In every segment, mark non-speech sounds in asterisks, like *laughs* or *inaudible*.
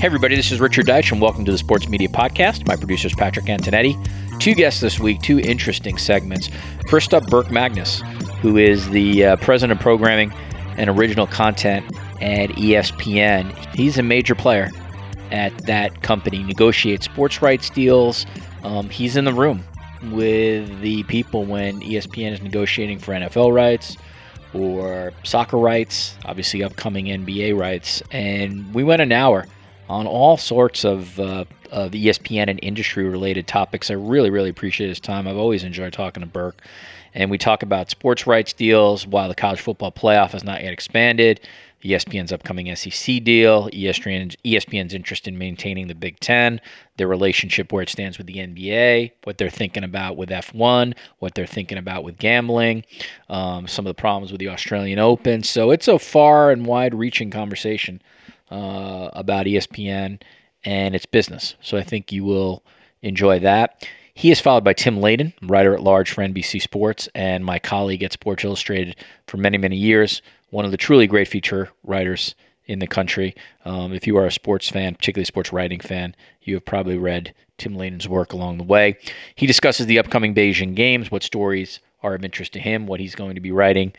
Hey, everybody, this is Richard Deitsch, and welcome to the Sports Media Podcast. My producer is Patrick Antonetti. Two guests this week, two interesting segments. First up, Burke Magnus, who is the uh, president of programming and original content at ESPN. He's a major player at that company, negotiates sports rights deals. Um, he's in the room with the people when ESPN is negotiating for NFL rights or soccer rights, obviously upcoming NBA rights. And we went an hour on all sorts of, uh, of ESPN and industry related topics. I really, really appreciate his time. I've always enjoyed talking to Burke. And we talk about sports rights deals while the college football playoff has not yet expanded, ESPN's upcoming SEC deal, ESPN's, ESPN's interest in maintaining the Big Ten, their relationship where it stands with the NBA, what they're thinking about with F1, what they're thinking about with gambling, um, some of the problems with the Australian Open. So it's a far and wide reaching conversation uh, about ESPN and its business. So I think you will enjoy that. He is followed by Tim Layden, writer at large for NBC Sports, and my colleague at Sports Illustrated for many, many years. One of the truly great feature writers in the country. Um, if you are a sports fan, particularly a sports writing fan, you have probably read Tim Layden's work along the way. He discusses the upcoming Beijing Games, what stories are of interest to him, what he's going to be writing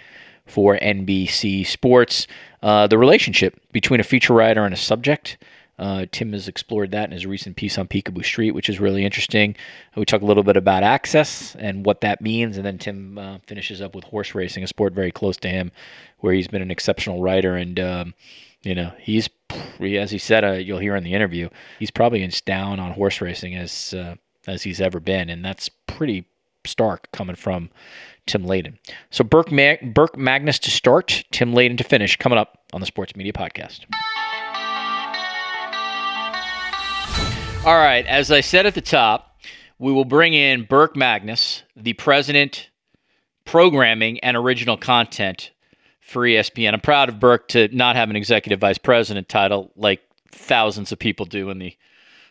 for NBC Sports. Uh, the relationship between a feature writer and a subject. Uh, Tim has explored that in his recent piece on Picabo Street, which is really interesting. We talk a little bit about access and what that means, and then Tim uh, finishes up with horse racing, a sport very close to him, where he's been an exceptional writer. And um, you know, he's as he said, uh, you'll hear in the interview, he's probably as down on horse racing as uh, as he's ever been, and that's pretty stark coming from Tim Layden. So Burke, Burke Magnus to start, Tim Layden to finish, coming up on the Sports Media Podcast. All right, as I said at the top, we will bring in Burke Magnus, the president, programming and original content for ESPN. I'm proud of Burke to not have an executive vice president title like thousands of people do in the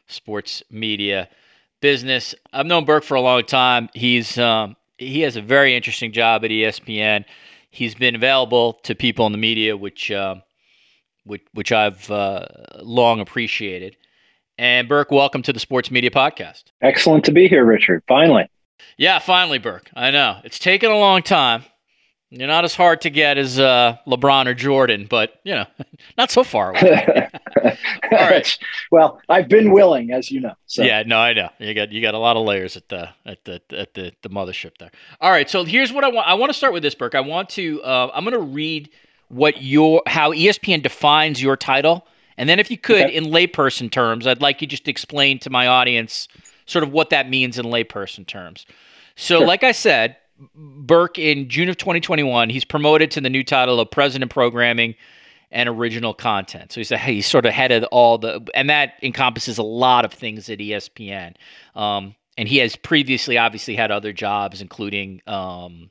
sports media business. I've known Burke for a long time. He's um, he has a very interesting job at ESPN. He's been available to people in the media, which uh, which, which I've uh, long appreciated. And Burke, welcome to the Sports Media Podcast. Excellent to be here, Richard. Finally. Yeah, finally, Burke. I know it's taken a long time. You're not as hard to get as uh, LeBron or Jordan, but you know, *laughs* not so far away. *laughs* All right. Well, I've been willing, as you know. So. Yeah, no, I know. You got you got a lot of layers at the at the at the, the mothership there. All right. So here's what I want. I want to start with this, Burke. I want to. Uh, I'm going to read what your how ESPN defines your title, and then if you could, okay. in layperson terms, I'd like you just to explain to my audience sort of what that means in layperson terms. So, sure. like I said, Burke in June of 2021, he's promoted to the new title of President Programming and Original Content. So he's a, he's sort of head of all the, and that encompasses a lot of things at ESPN. Um, and he has previously obviously had other jobs, including um,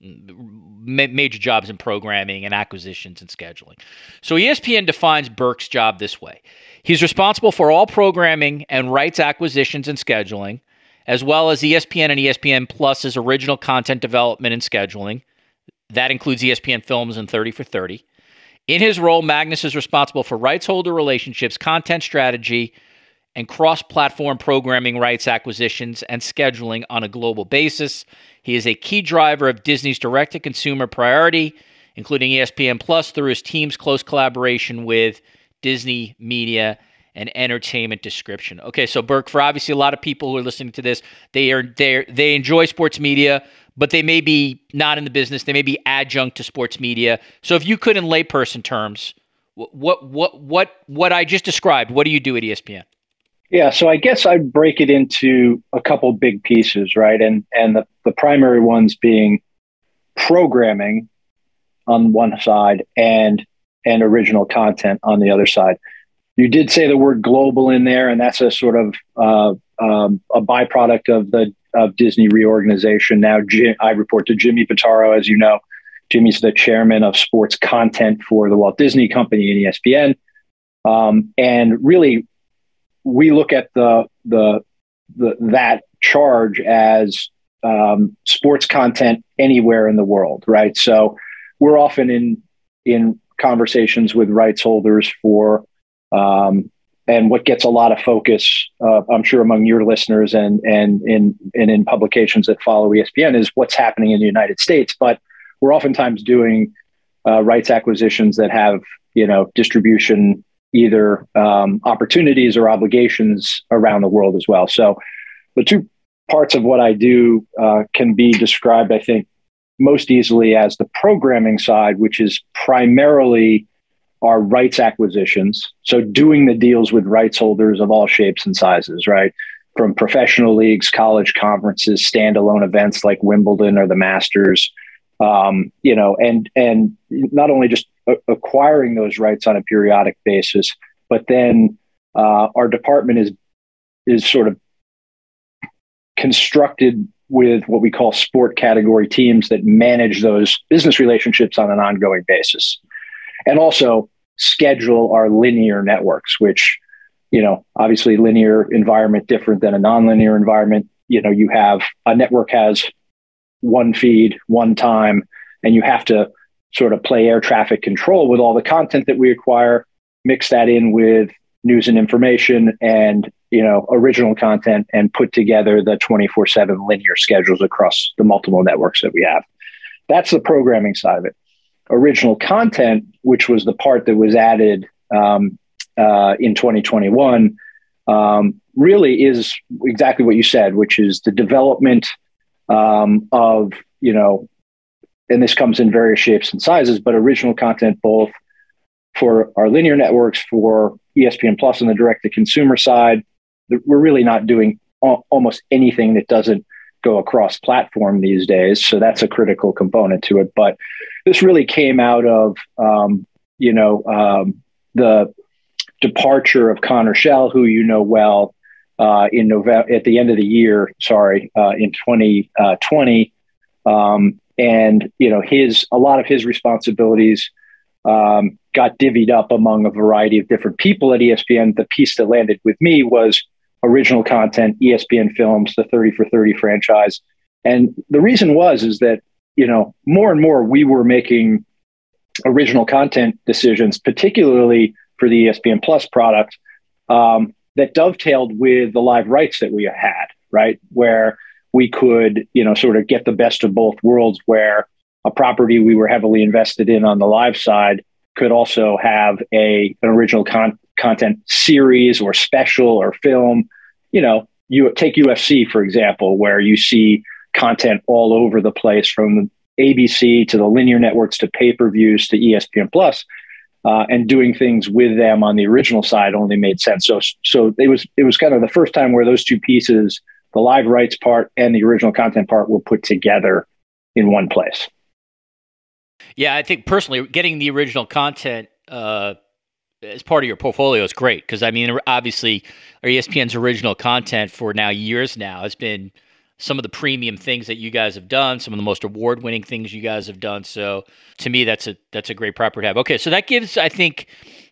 ma- major jobs in programming and acquisitions and scheduling. So ESPN defines Burke's job this way He's responsible for all programming and rights acquisitions and scheduling as well as ESPN and ESPN Plus's original content development and scheduling. That includes ESPN Films and 30 for 30. In his role, Magnus is responsible for rights holder relationships, content strategy, and cross platform programming rights acquisitions and scheduling on a global basis. He is a key driver of Disney's direct to consumer priority, including ESPN Plus, through his team's close collaboration with Disney Media and entertainment distribution. Okay, so Burke, for obviously a lot of people who are listening to this, they are they they enjoy sports media, but they may be not in the business. They may be adjunct to sports media. So if you could, in layperson terms, what what what what I just described, what do you do at ESPN? Yeah, so I guess I'd break it into a couple big pieces, right? And and the, the primary ones being programming on one side and and original content on the other side. You did say the word global in there, and that's a sort of uh, um, a byproduct of the of Disney reorganization. Now, I report to Jimmy Pitaro, as you know. Jimmy's the chairman of sports content for the Walt Disney Company and ESPN. Um, and really, we look at the, the, the that charge as um, sports content anywhere in the world, right? So we're often in in conversations with rights holders for um, and what gets a lot of focus, uh, I'm sure among your listeners and and in and in publications that follow ESPN is what's happening in the United States. But we're oftentimes doing uh, rights acquisitions that have you know distribution either um, opportunities or obligations around the world as well. So the two parts of what I do uh, can be described, I think, most easily as the programming side, which is primarily are rights acquisitions. So doing the deals with rights holders of all shapes and sizes, right? From professional leagues, college conferences, standalone events like Wimbledon or the Masters, um, you know, and and not only just acquiring those rights on a periodic basis, but then uh, our department is is sort of constructed with what we call sport category teams that manage those business relationships on an ongoing basis and also schedule our linear networks, which, you know, obviously linear environment different than a nonlinear environment. You know, you have a network has one feed, one time, and you have to sort of play air traffic control with all the content that we acquire, mix that in with news and information and you know original content and put together the 24/7 linear schedules across the multiple networks that we have. That's the programming side of it original content, which was the part that was added um, uh, in 2021, um, really is exactly what you said, which is the development um, of, you know, and this comes in various shapes and sizes, but original content both for our linear networks, for ESPN and the direct to consumer side. We're really not doing almost anything that doesn't go across platform these days. So that's a critical component to it. But this really came out of, um, you know, um, the departure of Connor Schell, who you know well, uh, in November at the end of the year. Sorry, uh, in 2020, uh, um, and you know his a lot of his responsibilities um, got divvied up among a variety of different people at ESPN. The piece that landed with me was original content, ESPN Films, the 30 for 30 franchise. And the reason was is that, you know, more and more we were making original content decisions, particularly for the ESPN Plus product, um, that dovetailed with the live rights that we had, right? Where we could, you know, sort of get the best of both worlds where a property we were heavily invested in on the live side could also have a an original con- content series or special or film. You know, you take UFC for example, where you see content all over the place from ABC to the linear networks to pay per views to ESPN Plus, uh, and doing things with them on the original side only made sense. So, so it was it was kind of the first time where those two pieces, the live rights part and the original content part, were put together in one place. Yeah, I think personally, getting the original content uh, as part of your portfolio is great because I mean, obviously, ESPN's original content for now years now has been some of the premium things that you guys have done, some of the most award-winning things you guys have done. So, to me, that's a that's a great property to have. Okay, so that gives I think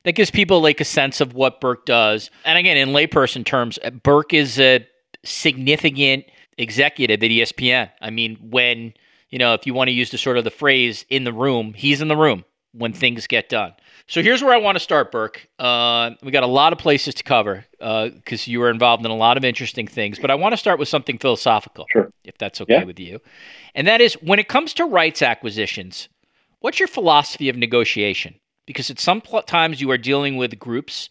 that gives people like a sense of what Burke does. And again, in layperson terms, uh, Burke is a significant executive at ESPN. I mean, when you know, if you want to use the sort of the phrase in the room, he's in the room when things get done. So here's where I want to start, Burke. Uh, we got a lot of places to cover because uh, you were involved in a lot of interesting things, but I want to start with something philosophical, sure. if that's okay yeah. with you. And that is when it comes to rights acquisitions, what's your philosophy of negotiation? Because at some pl- times you are dealing with groups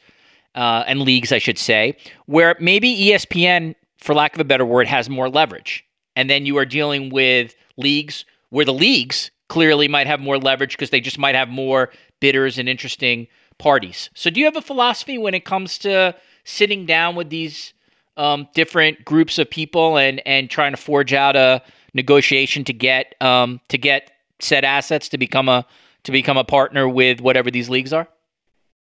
uh, and leagues, I should say, where maybe ESPN, for lack of a better word, has more leverage. And then you are dealing with leagues where the leagues clearly might have more leverage because they just might have more bidders and interesting parties. So, do you have a philosophy when it comes to sitting down with these um, different groups of people and and trying to forge out a negotiation to get um, to get said assets to become a to become a partner with whatever these leagues are?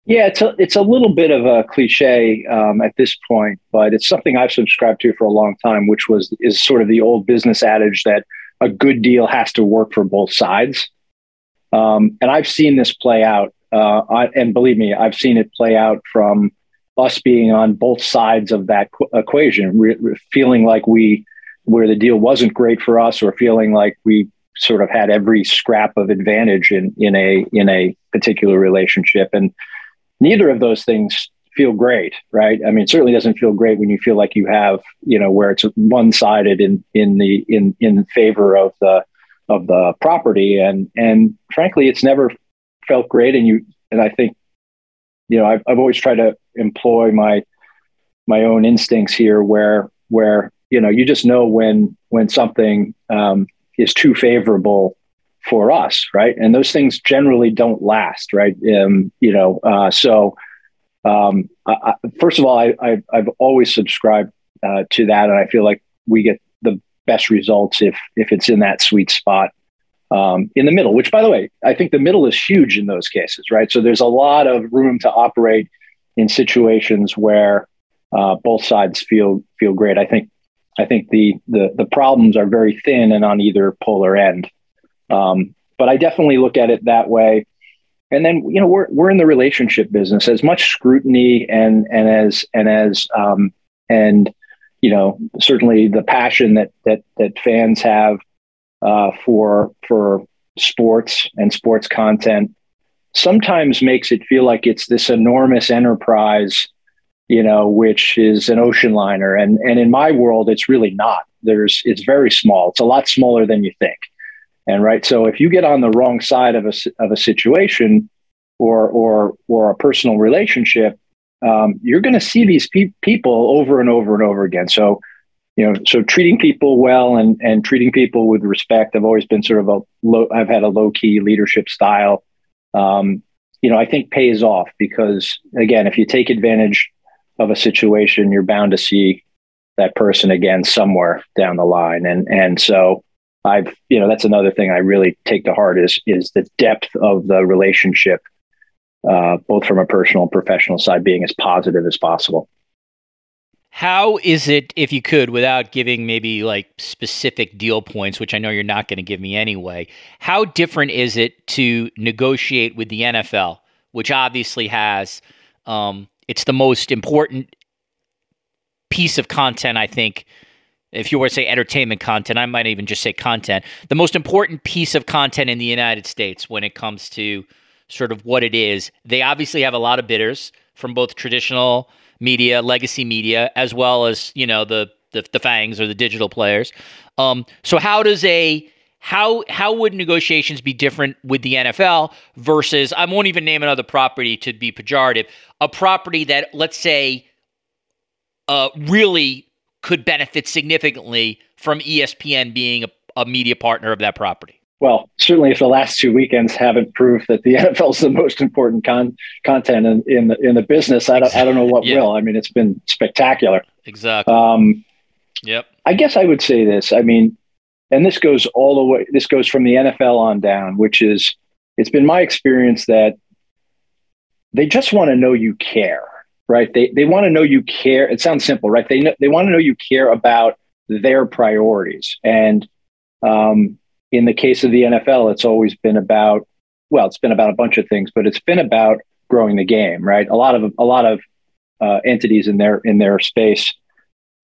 Yeah, it's a it's a little bit of a cliche um, at this point, but it's something I've subscribed to for a long time, which was is sort of the old business adage that a good deal has to work for both sides. Um, and I've seen this play out, uh, I, and believe me, I've seen it play out from us being on both sides of that qu- equation, re- feeling like we where the deal wasn't great for us, or feeling like we sort of had every scrap of advantage in in a in a particular relationship. And neither of those things feel great right? I mean certainly doesn't feel great when you feel like you have you know where it's one-sided in in the in in favor of the of the property and and frankly it's never felt great and you and i think you know i've, I've always tried to employ my my own instincts here where where you know you just know when when something um, is too favorable for us, right? And those things generally don't last, right? Um, you know, uh, so um, I, first of all, I, have always subscribed uh, to that, and I feel like we get best results if if it's in that sweet spot um, in the middle. Which, by the way, I think the middle is huge in those cases, right? So there's a lot of room to operate in situations where uh, both sides feel feel great. I think I think the the the problems are very thin and on either polar end. Um, but I definitely look at it that way. And then you know we're we're in the relationship business. As much scrutiny and and as and as um, and you know certainly the passion that that that fans have uh, for for sports and sports content sometimes makes it feel like it's this enormous enterprise you know, which is an ocean liner. And and in my world, it's really not. There's it's very small. It's a lot smaller than you think. And right, so if you get on the wrong side of a of a situation, or or or a personal relationship, um, you're going to see these pe- people over and over and over again. So you know, so treating people well and and treating people with respect. I've always been sort of a low. I've had a low key leadership style. Um, you know, I think pays off because again, if you take advantage of a situation, you're bound to see that person again somewhere down the line. And and so I've you know that's another thing I really take to heart is is the depth of the relationship, uh, both from a personal and professional side, being as positive as possible. How is it, if you could, without giving maybe like specific deal points, which I know you're not going to give me anyway, how different is it to negotiate with the NFL, which obviously has um, it's the most important piece of content, I think. If you were to say entertainment content, I might even just say content. The most important piece of content in the United States when it comes to sort of what it is. They obviously have a lot of bidders from both traditional media, legacy media, as well as you know the the, the FAANGs or the digital players. Um, so how does a how how would negotiations be different with the NFL versus I won't even name another property to be pejorative, a property that let's say uh, really could benefit significantly from ESPN being a, a media partner of that property. Well, certainly, if the last two weekends haven't proved that the *laughs* NFL is the most important con- content in, in the in the business, I don't, I don't know what yeah. will. I mean, it's been spectacular. Exactly. Um, yep. I guess I would say this. I mean, and this goes all the way this goes from the NFL on down which is it's been my experience that they just want to know you care right they they want to know you care it sounds simple right they know, they want to know you care about their priorities and um, in the case of the NFL it's always been about well it's been about a bunch of things but it's been about growing the game right a lot of a lot of uh, entities in their in their space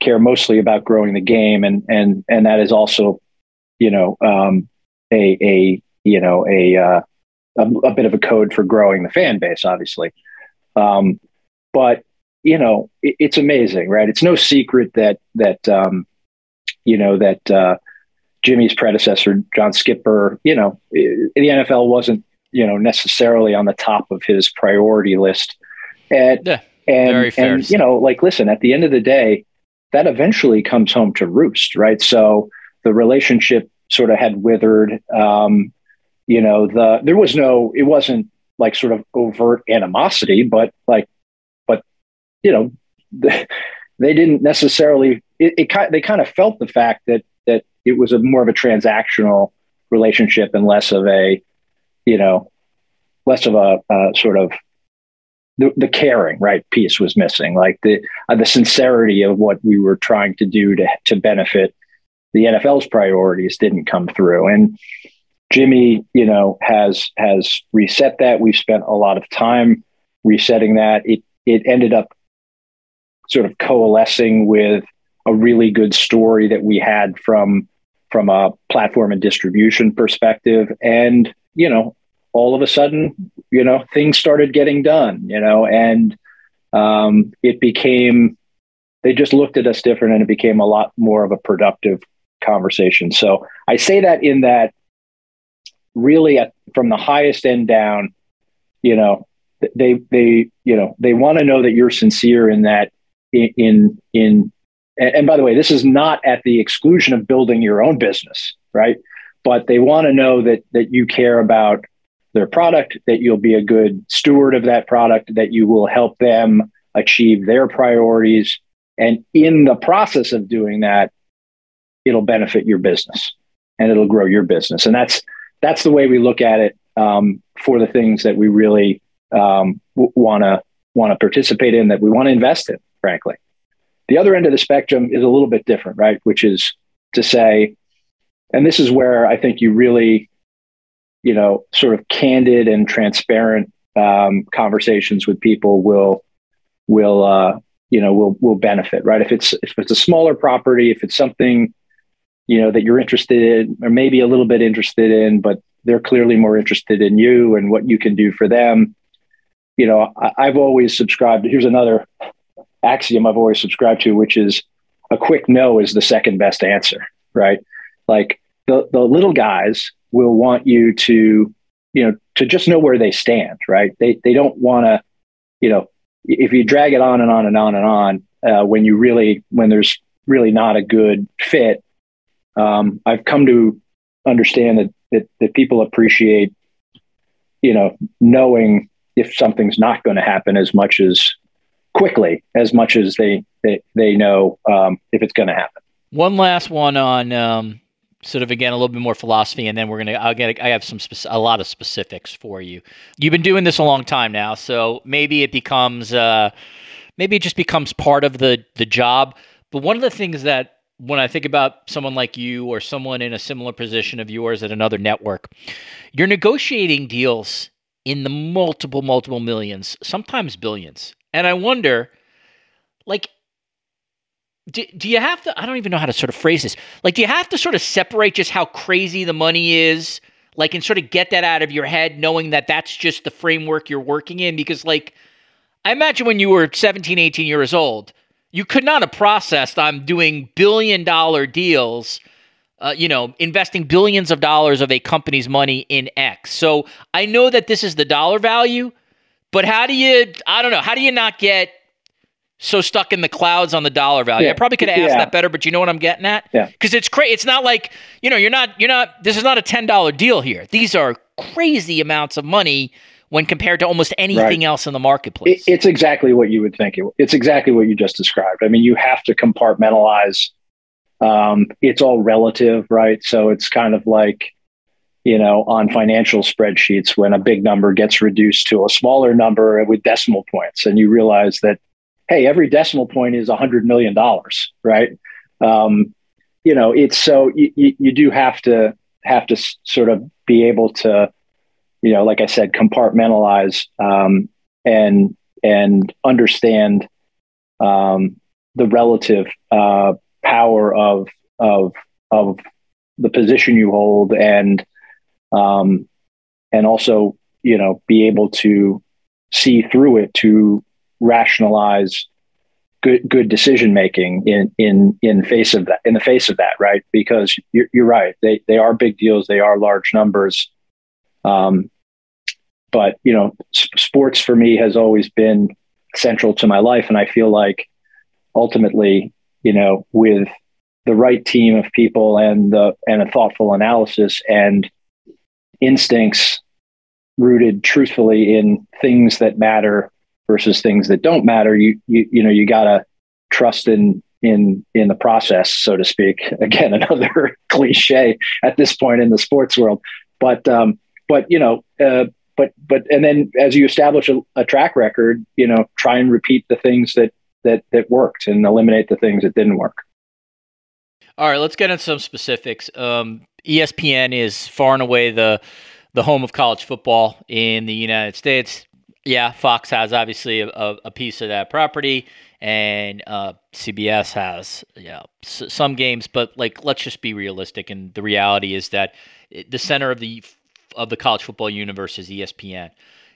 care mostly about growing the game and and and that is also you know, um, a, a, you know, a, uh, a, a, bit of a code for growing the fan base, obviously. Um, but, you know, it, it's amazing, right? It's no secret that, that, um, you know, that, uh, Jimmy's predecessor, John Skipper, you know, the NFL wasn't, you know, necessarily on the top of his priority list. And, yeah, and, and you know, like, listen, at the end of the day, that eventually comes home to roost, right? So, the relationship sort of had withered. Um, you know, the there was no, it wasn't like sort of overt animosity, but like, but you know, they, *laughs* they didn't necessarily it, it they kind of felt the fact that it was a more of a transactional relationship and less of a you know less of a uh, sort of the, the caring right piece was missing. Like the uh, the sincerity of what we were trying to do to to benefit the NFL's priorities didn't come through. And Jimmy you know has has reset that. We've spent a lot of time resetting that. It it ended up sort of coalescing with a really good story that we had from from a platform and distribution perspective. And you know all of a sudden you know things started getting done you know and um, it became they just looked at us different and it became a lot more of a productive conversation. So i say that in that really at, from the highest end down you know they they you know they want to know that you're sincere in that in in, in and, and by the way, this is not at the exclusion of building your own business, right? But they want to know that that you care about their product, that you'll be a good steward of that product, that you will help them achieve their priorities. And in the process of doing that, it'll benefit your business and it'll grow your business. And that's that's the way we look at it um, for the things that we really want to want to participate in, that we want to invest in, frankly. The other end of the spectrum is a little bit different, right? Which is to say, and this is where I think you really, you know, sort of candid and transparent um, conversations with people will will uh, you know will will benefit, right? If it's if it's a smaller property, if it's something you know that you're interested in, or maybe a little bit interested in, but they're clearly more interested in you and what you can do for them. You know, I, I've always subscribed. Here's another axiom I've always subscribed to, which is a quick no is the second best answer, right? Like the, the little guys will want you to, you know, to just know where they stand, right? They, they don't want to, you know, if you drag it on and on and on and on, uh, when you really, when there's really not a good fit, um, I've come to understand that, that, that people appreciate, you know, knowing if something's not going to happen as much as quickly as much as they they, they know um, if it's going to happen. One last one on um, sort of again a little bit more philosophy, and then we're gonna I'll get I have some a lot of specifics for you. You've been doing this a long time now, so maybe it becomes uh, maybe it just becomes part of the the job. But one of the things that when I think about someone like you or someone in a similar position of yours at another network, you're negotiating deals in the multiple, multiple millions, sometimes billions. And I wonder, like, do, do you have to? I don't even know how to sort of phrase this. Like, do you have to sort of separate just how crazy the money is, like, and sort of get that out of your head, knowing that that's just the framework you're working in? Because, like, I imagine when you were 17, 18 years old, you could not have processed I'm doing billion dollar deals. Uh, you know, investing billions of dollars of a company's money in X. So I know that this is the dollar value, but how do you? I don't know. How do you not get so stuck in the clouds on the dollar value? Yeah. I probably could have asked yeah. that better, but you know what I'm getting at? Yeah. Because it's crazy. It's not like you know you're not you're not. This is not a ten dollar deal here. These are crazy amounts of money when compared to almost anything right. else in the marketplace. It, it's exactly what you would think. It, it's exactly what you just described. I mean, you have to compartmentalize. Um, it's all relative, right? So it's kind of like you know, on financial spreadsheets when a big number gets reduced to a smaller number with decimal points, and you realize that, hey, every decimal point is a hundred million dollars, right? Um, you know, it's so you, you do have to have to sort of be able to, you know, like I said, compartmentalize um, and and understand um, the relative uh, power of of of the position you hold and um, and also you know be able to see through it to rationalize good good decision making in in in face of that in the face of that right? Because you're, you're right. They they are big deals. They are large numbers. Um, but you know sports for me has always been central to my life. And i feel like ultimately you know with the right team of people and the and a thoughtful analysis and instincts rooted truthfully in things that matter versus things that don't matter, you you you know you gotta trust in in in the process, so to speak. *laughs* Again, another *laughs* cliche at this point in the sports world, but um, but you know, uh, but but and then as you establish a, a, track record, you know, try and repeat the things that that that worked and eliminate the things that didn't work. All right, let's get into some specifics. Um, ESPN is far and away the the home of college football in the United States. Yeah, Fox has obviously a, a piece of that property and uh, CBS has know, s- some games, but like let's just be realistic. And the reality is that the center of the of the college football universe is ESPN.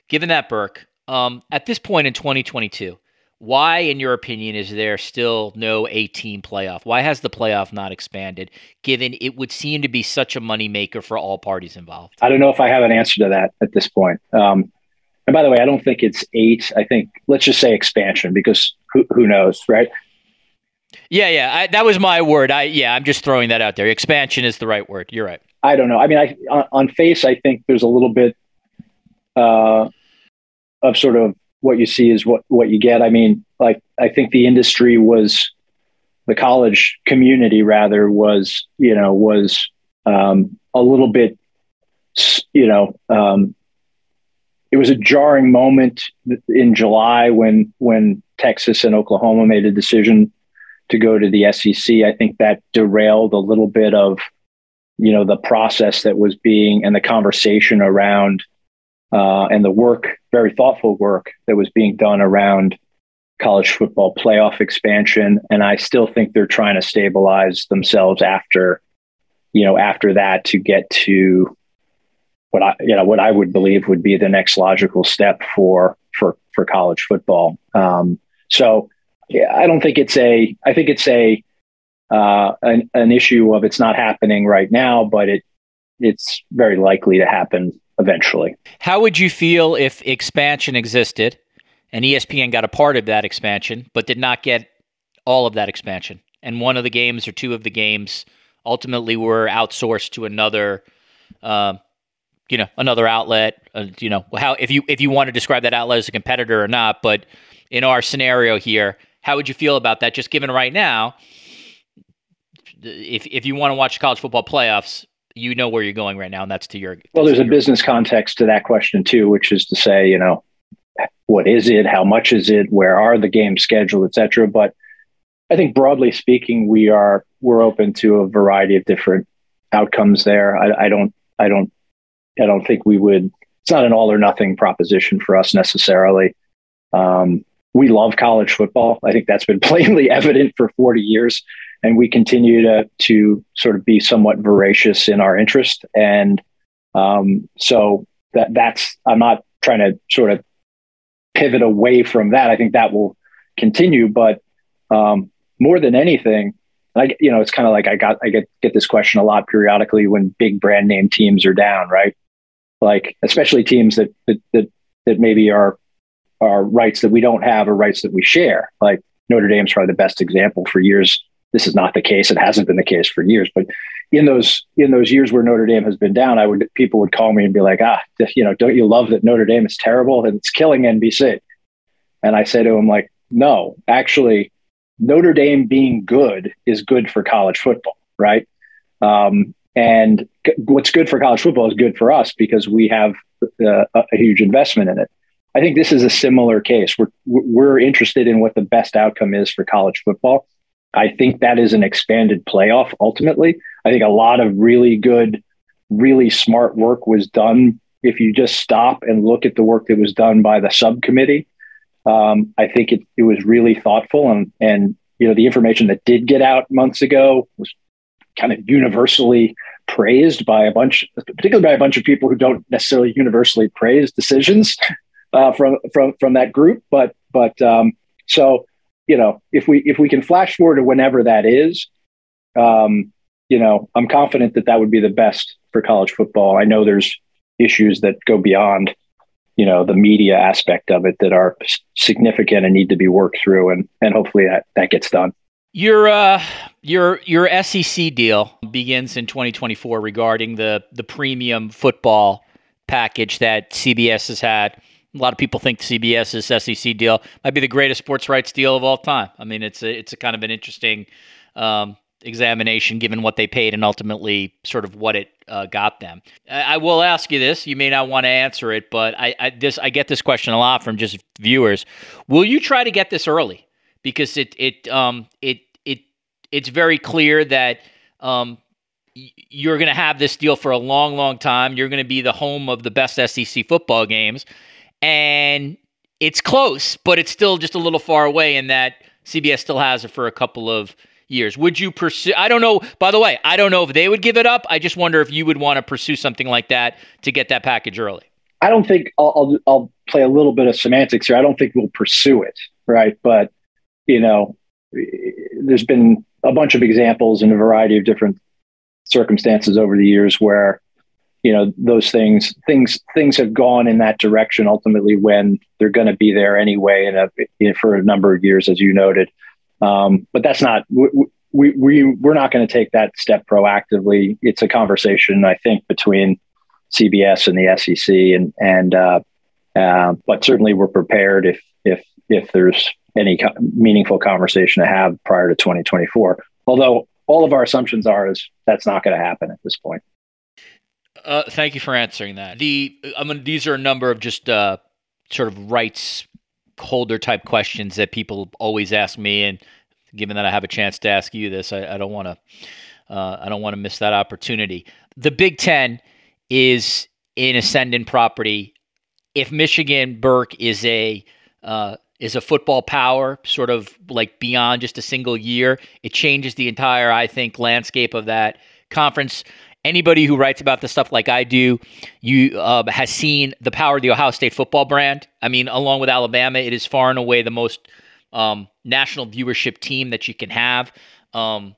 Given that, Burke, um, at this point in 2022, why, in your opinion, is there still no 18 playoff? Why has the playoff not expanded, given it would seem to be such a moneymaker for all parties involved? I don't know if I have an answer to that at this point. Um, and by the way, I don't think it's eight. I think let's just say expansion because who, who knows, right? Yeah, yeah, I, that was my word. I yeah, I'm just throwing that out there. Expansion is the right word. You're right. I don't know. I mean, I on, on face, I think there's a little bit uh, of sort of what you see is what what you get. I mean, like I think the industry was the college community rather was you know was um, a little bit you know um, it was a jarring moment in July when when Texas and Oklahoma made a decision to go to the SEC. I think that derailed a little bit of you know the process that was being and the conversation around uh, and the work, very thoughtful work that was being done around college football playoff expansion. And I still think they're trying to stabilize themselves after you know after that to get to what I you know what I would believe would be the next logical step for for for college football. Um, so yeah, I don't think it's a I think it's a uh, an, an issue of it's not happening right now, but it it's very likely to happen eventually. How would you feel if expansion existed and ESPN got a part of that expansion, but did not get all of that expansion? And one of the games or two of the games ultimately were outsourced to another uh, you know another outlet uh, you know how if you if you want to describe that outlet as a competitor or not but in our scenario here how would you feel about that just given right now if if you want to watch college football playoffs you know where you're going right now and that's to your well there's a business context to that question too which is to say you know what is it how much is it where are the games scheduled etc but i think broadly speaking we are we're open to a variety of different outcomes there i, I don't i don't I don't think we would. It's not an all or nothing proposition for us necessarily. Um, we love college football. I think that's been *laughs* plainly evident for 40 years, and we continue to to sort of be somewhat voracious in our interest. And um, so that that's I'm not trying to sort of pivot away from that. I think that will continue, but um, more than anything, I you know it's kind of like I got I get get this question a lot periodically when big brand name teams are down, right? like especially teams that that that, that maybe are are rights that we don't have or rights that we share. Like Notre Dame's probably the best example for years. This is not the case. It hasn't been the case for years. But in those in those years where Notre Dame has been down, I would people would call me and be like, ah, you know, don't you love that Notre Dame is terrible and it's killing NBC? And I say to him like, no, actually, Notre Dame being good is good for college football, right? Um, and what's good for college football is good for us because we have uh, a, a huge investment in it. I think this is a similar case. We're we're interested in what the best outcome is for college football. I think that is an expanded playoff ultimately. I think a lot of really good, really smart work was done. If you just stop and look at the work that was done by the subcommittee, um, I think it, it was really thoughtful and and you know the information that did get out months ago was kind of universally praised by a bunch, particularly by a bunch of people who don't necessarily universally praise decisions uh, from from from that group. But but um, so you know, if we if we can flash forward to whenever that is, um, you know, I'm confident that that would be the best for college football. I know there's issues that go beyond you know the media aspect of it that are significant and need to be worked through and and hopefully that that gets done your uh, your your SEC deal begins in 2024 regarding the the premium football package that CBS has had A lot of people think CBS's SEC deal might be the greatest sports rights deal of all time. I mean, it's a it's a kind of an interesting um, examination given what they paid and ultimately sort of what it uh, got them. I, I, will ask you this. You may not want to answer it, but I, I this I get this question a lot from just viewers. Will you try to get this early? Because it it um it it it's very clear that um you're going to have this deal for a long, long time. You're going to be the home of the best SEC football games, and it's close, but it's still just a little far away. In that CBS still has it for a couple of years. Would you pursue? I don't know. By the way, I don't know if they would give it up. I just wonder if you would want to pursue something like that to get that package early. I don't think I'll, I'll, I'll play a little bit of semantics here. I don't think we'll pursue it, right? But you know, there's been a bunch of examples in a variety of different circumstances over the years where you know those things things things have gone in that direction ultimately when they're going to be there anyway and for a number of years as you noted um, but that's not we, we, we we're not going to take that step proactively. It's a conversation I think between CBS and the SEC, and and uh, uh, but certainly we're prepared if if if there's any co- meaningful conversation to have prior to 2024. Although all of our assumptions are is that's not going to happen at this point. Uh, thank you for answering that. The I mean, these are a number of just uh, sort of rights holder type questions that people always ask me, and given that I have a chance to ask you this, I, don't want to uh, I don't want to miss that opportunity. The Big Ten is in ascendant property. If Michigan Burke is a uh, is a football power, sort of like beyond just a single year, it changes the entire, I think, landscape of that conference anybody who writes about this stuff like I do, you uh, has seen the power of the Ohio State football brand. I mean, along with Alabama, it is far and away the most um, national viewership team that you can have. Um,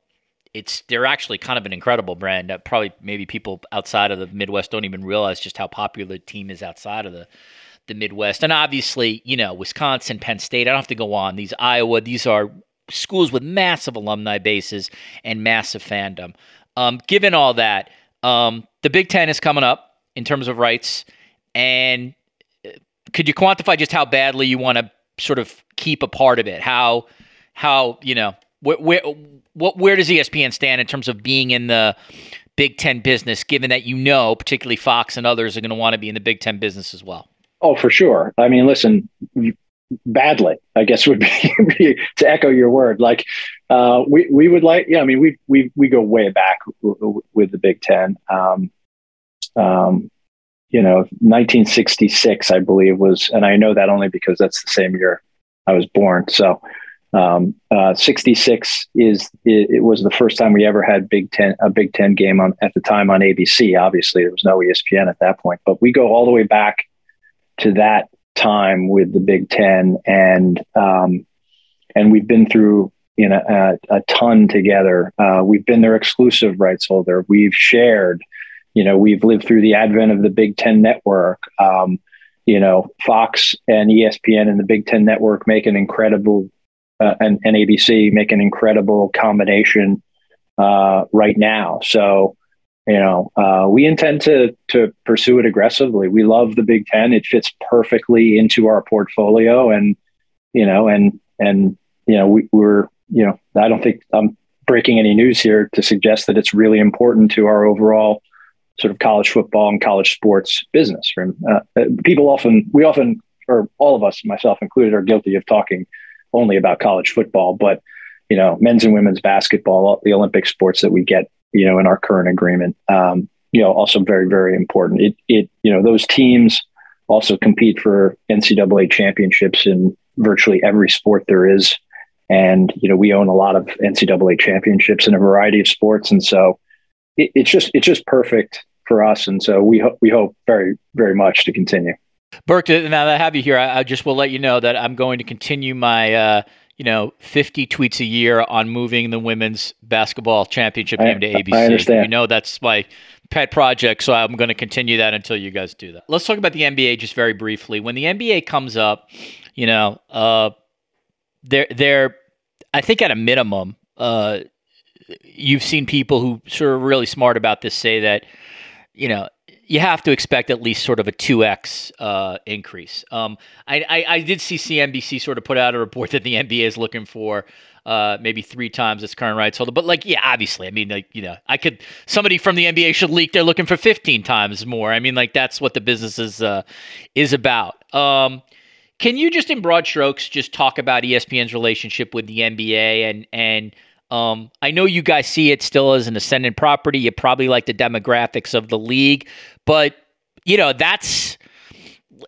it's they're actually kind of an incredible brand. that probably maybe people outside of the Midwest don't even realize just how popular the team is outside of the the Midwest. And obviously, you know, Wisconsin, Penn State. I don't have to go on. These Iowa. These are schools with massive alumni bases and massive fandom. Um, given all that, um, the Big Ten is coming up in terms of rights, and uh, could you quantify just how badly you want to sort of keep a part of it? How how you know where where what where does ESPN stand in terms of being in the Big Ten business, given that you know, particularly Fox and others, are going to want to be in the Big Ten business as well? Oh, for sure. I mean, listen, badly, I guess *laughs* would be, to echo your word. Like uh, we we would like, yeah. I mean, we we we go way back with the Big Ten. Um, um, you know, 1966, I believe was, and I know that only because that's the same year I was born. So, um, uh, 66 is it, it, was the first time we ever had Big Ten a Big Ten game on at the time on ABC. Obviously, there was no ESPN at that point, but we go all the way back to that time with the Big Ten, and um, and we've been through you know a, a ton together. Uh, we've been their exclusive rights holder. We've shared. You know, we've lived through the advent of the Big Ten network. Um, you know, Fox and ESPN and the Big Ten network make an incredible, uh, and, and ABC make an incredible combination uh, right now. So you know, uh, we intend to to pursue it aggressively. We love the Big Ten; it fits perfectly into our portfolio, and you know, and and you know, we, we're you know, I don't think I'm breaking any news here to suggest that it's really important to our overall sort of college football and college sports business. Uh, people often, we often, or all of us, myself included, are guilty of talking only about college football, but you know, men's and women's basketball, the Olympic sports that we get you know, in our current agreement. Um, you know, also very, very important. It, it, you know, those teams also compete for NCAA championships in virtually every sport there is. And, you know, we own a lot of NCAA championships in a variety of sports. And so it, it's just, it's just perfect for us. And so we hope, we hope very, very much to continue. Burke, now that I have you here, I, I just will let you know that I'm going to continue my, uh, you know, 50 tweets a year on moving the women's basketball championship game to ABC. I understand. You know, that's my pet project, so I'm going to continue that until you guys do that. Let's talk about the NBA just very briefly. When the NBA comes up, you know, uh, they're they're I think at a minimum, uh, you've seen people who sort of really smart about this say that, you know, you have to expect at least sort of a 2x uh, increase. Um, I, I, I, did see CNBC sort of put out a report *laughs* that the NBA is looking for uh, maybe three times its current rights holder. But like, yeah, obviously, I mean, like, you know, I could somebody from the NBA should leak they're looking for 15 times more. I mean, like that's what the business is uh, is about. Um, can you just in broad strokes just talk about ESPN's relationship with the NBA and and um, I know you guys see it still as an ascendant property. You probably like the demographics of the league, but you know that's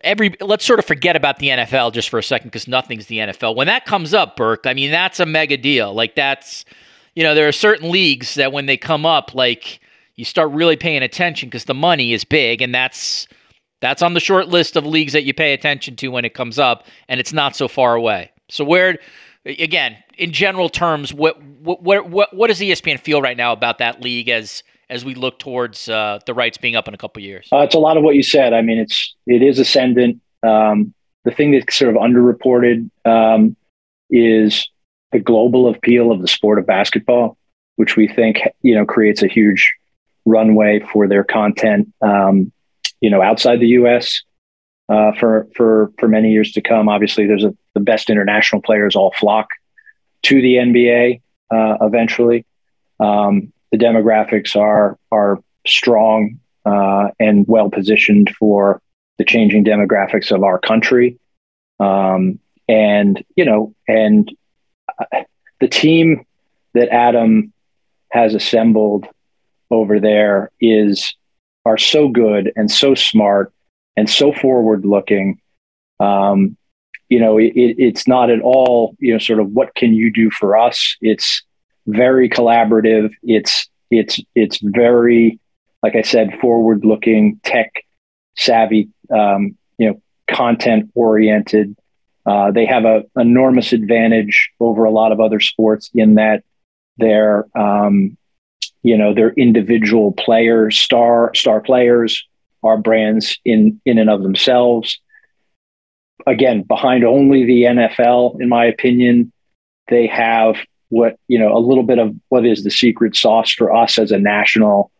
every. Let's sort of forget about the NFL just for a second because nothing's the NFL. When that comes up, Burke, I mean that's a mega deal. Like that's you know there are certain leagues that when they come up, like you start really paying attention because the money is big, and that's that's on the short list of leagues that you pay attention to when it comes up, and it's not so far away. So where again, in general terms, what what what what does ESPN feel right now about that league as as we look towards uh, the rights being up in a couple years? Uh, it's a lot of what you said. I mean, it's it is ascendant. Um, the thing that's sort of underreported um, is the global appeal of the sport of basketball, which we think you know creates a huge runway for their content. Um, you know, outside the U.S. Uh, for for for many years to come. Obviously, there's a, the best international players all flock to the NBA uh, eventually. Um, the demographics are are strong uh, and well positioned for the changing demographics of our country. Um, and you know, and uh, the team that Adam has assembled over there is are so good and so smart and so forward looking. Um, you know, it, it's not at all, you know, sort of what can you do for us? It's very collaborative. It's, it's, it's very, like I said, forward looking, tech savvy, um, you know, content oriented. Uh, they have an enormous advantage over a lot of other sports in that they're, um, you know, they're individual players, star star players are brands in in and of themselves. Again, behind only the NFL, in my opinion, they have what you know a little bit of what is the secret sauce for us as a national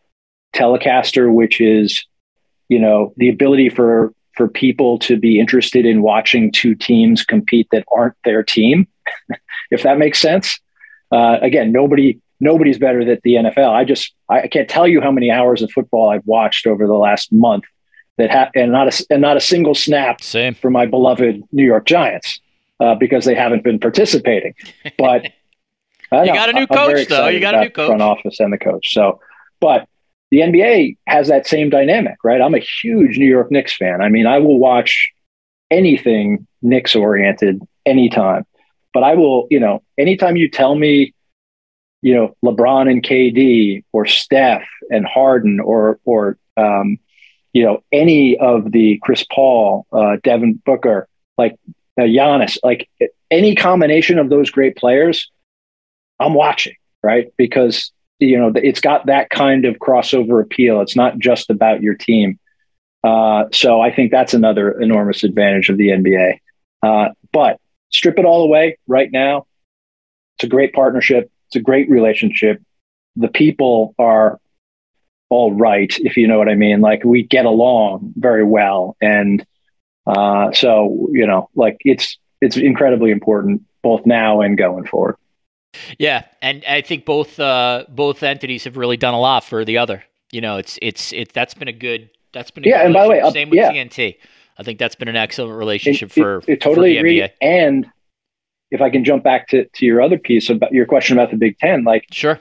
telecaster, which is you know the ability for for people to be interested in watching two teams compete that aren't their team, *laughs* if that makes sense. Uh, again, nobody nobody's better than the NFL. I just I can't tell you how many hours of football I've watched over the last month that ha- and not a and not a single snap Same. for my beloved New York Giants uh, because they haven't been participating. But *laughs* you got a new coach though. You got a new coach, front office and the coach. So, but the NBA has that same dynamic, right? I'm a huge New York Knicks fan. I mean, I will watch anything Knicks oriented anytime. But I will, you know, anytime you tell me you know LeBron and KD or Steph and Harden or or um, you know any of the Chris Paul, uh, Devin Booker, like uh, Giannis, like any combination of those great players, I'm watching right because you know it's got that kind of crossover appeal. It's not just about your team. Uh, so I think that's another enormous advantage of the NBA. Uh, but strip it all away right now. It's a great partnership it's a great relationship. The people are all right, if you know what I mean. Like we get along very well, and uh, so you know, like it's it's incredibly important both now and going forward. Yeah, and I think both uh, both entities have really done a lot for the other. You know, it's it's it that's been a good that's been a yeah. And by the way, same with yeah. TNT. I think that's been an excellent relationship it, for. It, it totally for agree. NBA. And if I can jump back to, to your other piece about your question about the Big Ten, like sure,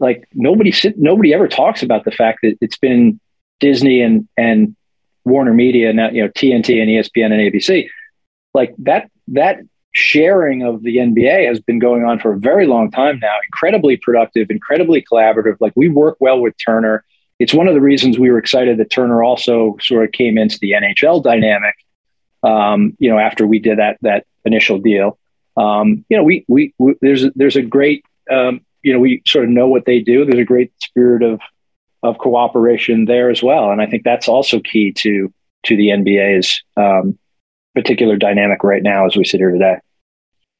like nobody sit, nobody ever talks about the fact that it's been Disney and and Warner Media now you know TNT and ESPN and ABC, like that that sharing of the NBA has been going on for a very long time now. Incredibly productive, incredibly collaborative. Like we work well with Turner. It's one of the reasons we were excited that Turner also sort of came into the NHL dynamic. Um, you know, after we did that that initial deal, um, you know, we, we, we there's there's a great um, you know we sort of know what they do. There's a great spirit of of cooperation there as well, and I think that's also key to to the NBA's um, particular dynamic right now as we sit here today.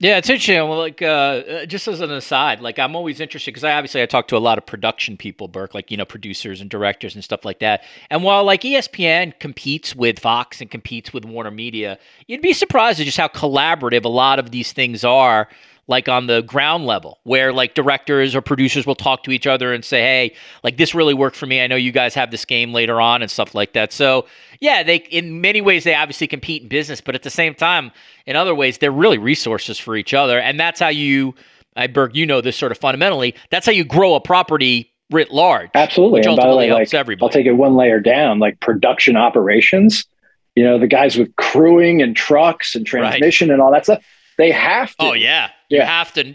Yeah, it's interesting. Well, like, uh, uh, just as an aside, like I'm always interested because I obviously I talk to a lot of production people, Burke, like you know producers and directors and stuff like that. And while like ESPN competes with Fox and competes with Warner Media, you'd be surprised at just how collaborative a lot of these things are like on the ground level where like directors or producers will talk to each other and say hey like this really worked for me. I know you guys have this game later on and stuff like that. So yeah they in many ways they obviously compete in business but at the same time in other ways they're really resources for each other. And that's how you i Burke, you know this sort of fundamentally that's how you grow a property writ large absolutely. Which and by the way, helps like, everybody. I'll take it one layer down like production operations you know the guys with crewing and trucks and transmission right. and all that stuff they have to. Oh yeah, you yeah. have to.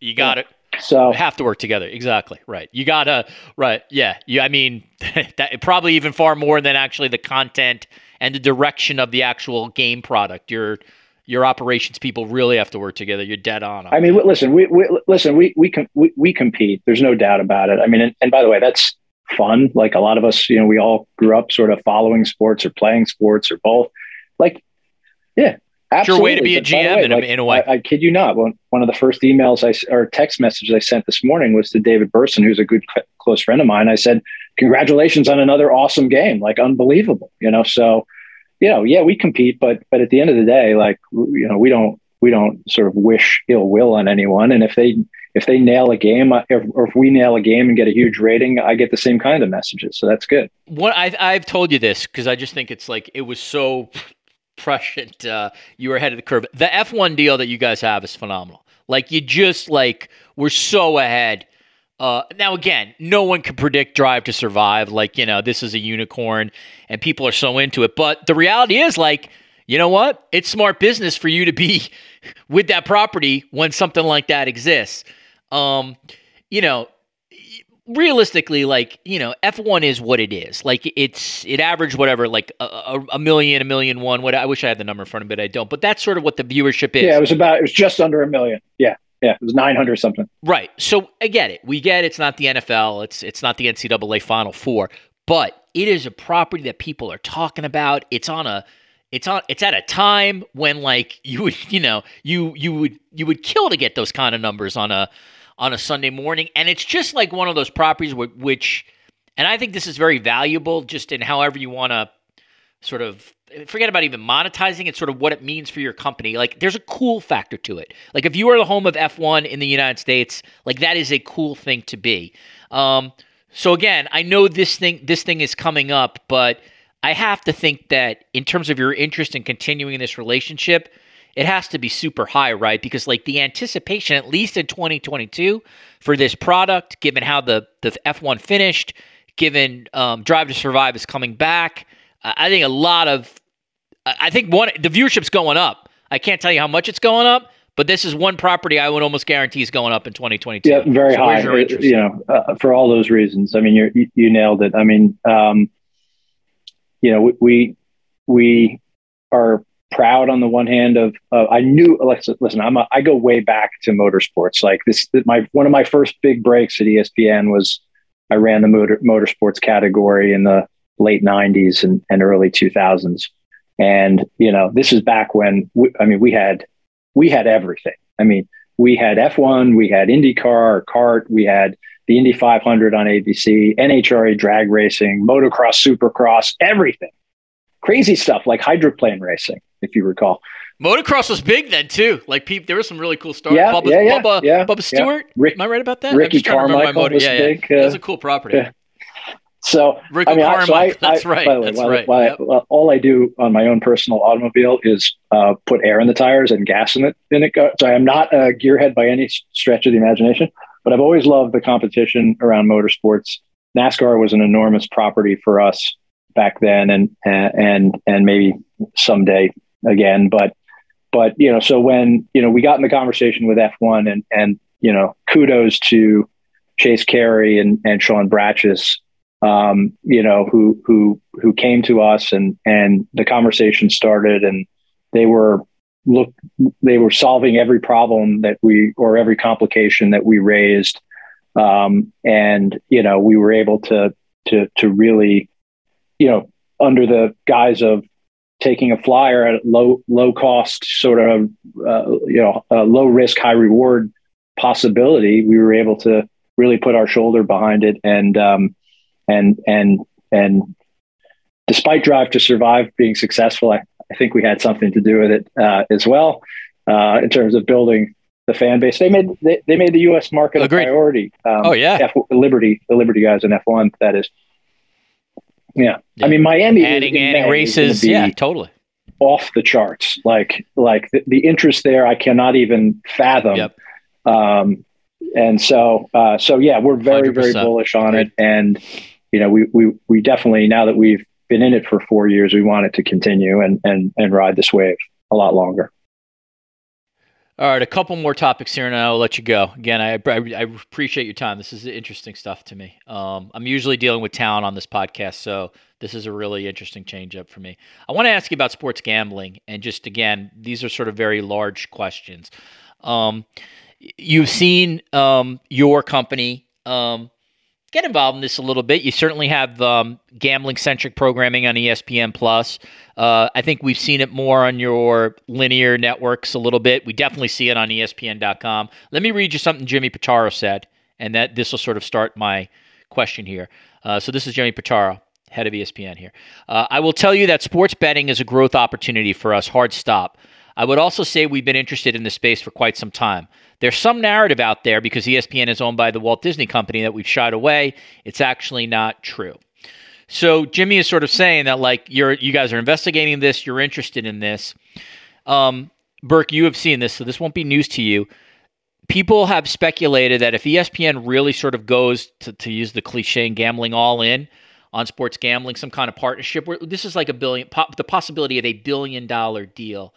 You got yeah. it. So you have to work together. Exactly right. You gotta right. Yeah. You. I mean, *laughs* that probably even far more than actually the content and the direction of the actual game product. Your your operations people really have to work together. You're dead on. I mean, listen, we, we listen. We we, com- we we compete. There's no doubt about it. I mean, and, and by the way, that's fun. Like a lot of us, you know, we all grew up sort of following sports or playing sports or both. Like, yeah, Absolutely. your way to be a GM way, in, like, in, a, way. I, I, kid you not. One, one of the first emails I or text messages I sent this morning was to David Berson, who's a good close friend of mine. I said, "Congratulations on another awesome game! Like unbelievable." You know, so you know, yeah, we compete, but but at the end of the day, like you know, we don't we don't sort of wish ill will on anyone. And if they if they nail a game, if, or if we nail a game and get a huge rating, I get the same kind of messages. So that's good. What I, I've told you this because I just think it's like it was so prescient. Uh, you were ahead of the curve. The F1 deal that you guys have is phenomenal. Like you just like we're so ahead. Uh, now again, no one can predict Drive to Survive. Like you know, this is a unicorn, and people are so into it. But the reality is, like, you know what? It's smart business for you to be *laughs* with that property when something like that exists. Um, you know, realistically, like you know, F one is what it is. Like it's it averaged whatever, like a, a, million, a million one. What I wish I had the number in front of me, but I don't. But that's sort of what the viewership is. Yeah, it was about it was just under a million. Yeah. Yeah, it was nine hundred something. Right. So I get it. We get it. it's not the NFL. It's it's not the NCAA Final Four, but it is a property that people are talking about. It's on a it's on it's at a time when like you would *laughs* you know you you would you would kill to get those kind of numbers on a on a Sunday morning. And it's just like one of those properties which, and I think this is very valuable just in however you want to sort of forget about even monetizing it, sort of what it means for your company. Like there's a cool factor to it. Like if you are the home of F1 in the United States, like that is a cool thing to be. Um, so again, I know this thing this thing is coming up, but I have to think that in terms of your interest in continuing this relationship, it has to be super high, right? Because like the anticipation, at least in 2022, for this product, given how the the F1 finished, given um, Drive to Survive is coming back, I think a lot of, I think one the viewership's going up. I can't tell you how much it's going up, but this is one property I would almost guarantee is going up in 2022. Yeah, very so high. You know, uh, for all those reasons. I mean, you you nailed it. I mean, um, you know, we we are proud on the one hand of uh, I knew listen, I'm a, I go way back to motorsports. Like this my one of my first big breaks at ESPN was I ran the motor motorsports category in the late 90s and, and early 2000s and you know this is back when we, I mean we had we had everything. I mean we had F1 we had IndyCar CART we had the Indy 500 on ABC NHRA drag racing motocross supercross everything crazy stuff like hydroplane racing if you recall. Motocross was big then too. Like people, there was some really cool stars. Yeah, Bubba, yeah, yeah, Bubba, yeah, Bubba Stewart. Yeah. Rick, Am I right about that? Ricky Carmichael was yeah, big. Yeah. Uh, that was a cool property. Yeah. So, Ricky I mean, Carmichael. So I, that's I, right. By the way, that's while, right. While, yep. while, all I do on my own personal automobile is uh, put air in the tires and gas in it. In it. So I am not a gearhead by any stretch of the imagination, but I've always loved the competition around motorsports. NASCAR was an enormous property for us back then, and and and maybe someday again. But but you know, so when you know we got in the conversation with F1 and and you know, kudos to Chase Carey and and Sean Bratches, um, you know, who who who came to us and and the conversation started and they were look they were solving every problem that we or every complication that we raised um, and you know we were able to to to really you know under the guise of taking a flyer at low low cost, sort of uh, you know low risk, high reward possibility, we were able to really put our shoulder behind it and um, and and and despite Drive to Survive being successful, I, I think we had something to do with it uh, as well uh, in terms of building the fan base. They made they, they made the U.S. market Agreed. a priority. Um, oh yeah, F- Liberty, the Liberty guys in F1. That is, yeah. yeah. I mean Miami adding, adding races, yeah, totally off the charts. Like like the, the, interest there, I cannot even fathom. Yep. Um, and so uh, so yeah, we're very 100%. very bullish on it, and you know we we we definitely now that we've been in it for four years, we want it to continue and and and ride this wave a lot longer. All right, a couple more topics here, and I'll let you go. Again, I, I, I appreciate your time. This is interesting stuff to me. Um, I'm usually dealing with talent on this podcast, so this is a really interesting change up for me. I want to ask you about sports gambling, and just again, these are sort of very large questions. Um, you've seen um, your company um, get involved in this a little bit. You certainly have um, gambling centric programming on ESPN Plus. Uh, I think we've seen it more on your linear networks a little bit. We definitely see it on ESPN.com. Let me read you something Jimmy Pitaro said, and that this will sort of start my question here. Uh, so this is Jimmy Pitaro. Head of ESPN here. Uh, I will tell you that sports betting is a growth opportunity for us. Hard stop. I would also say we've been interested in this space for quite some time. There's some narrative out there because ESPN is owned by the Walt Disney Company that we've shied away. It's actually not true. So Jimmy is sort of saying that like you're you guys are investigating this, you're interested in this. Um, Burke, you have seen this, so this won't be news to you. People have speculated that if ESPN really sort of goes to, to use the cliche and gambling all in on sports gambling, some kind of partnership where this is like a billion, the possibility of a billion dollar deal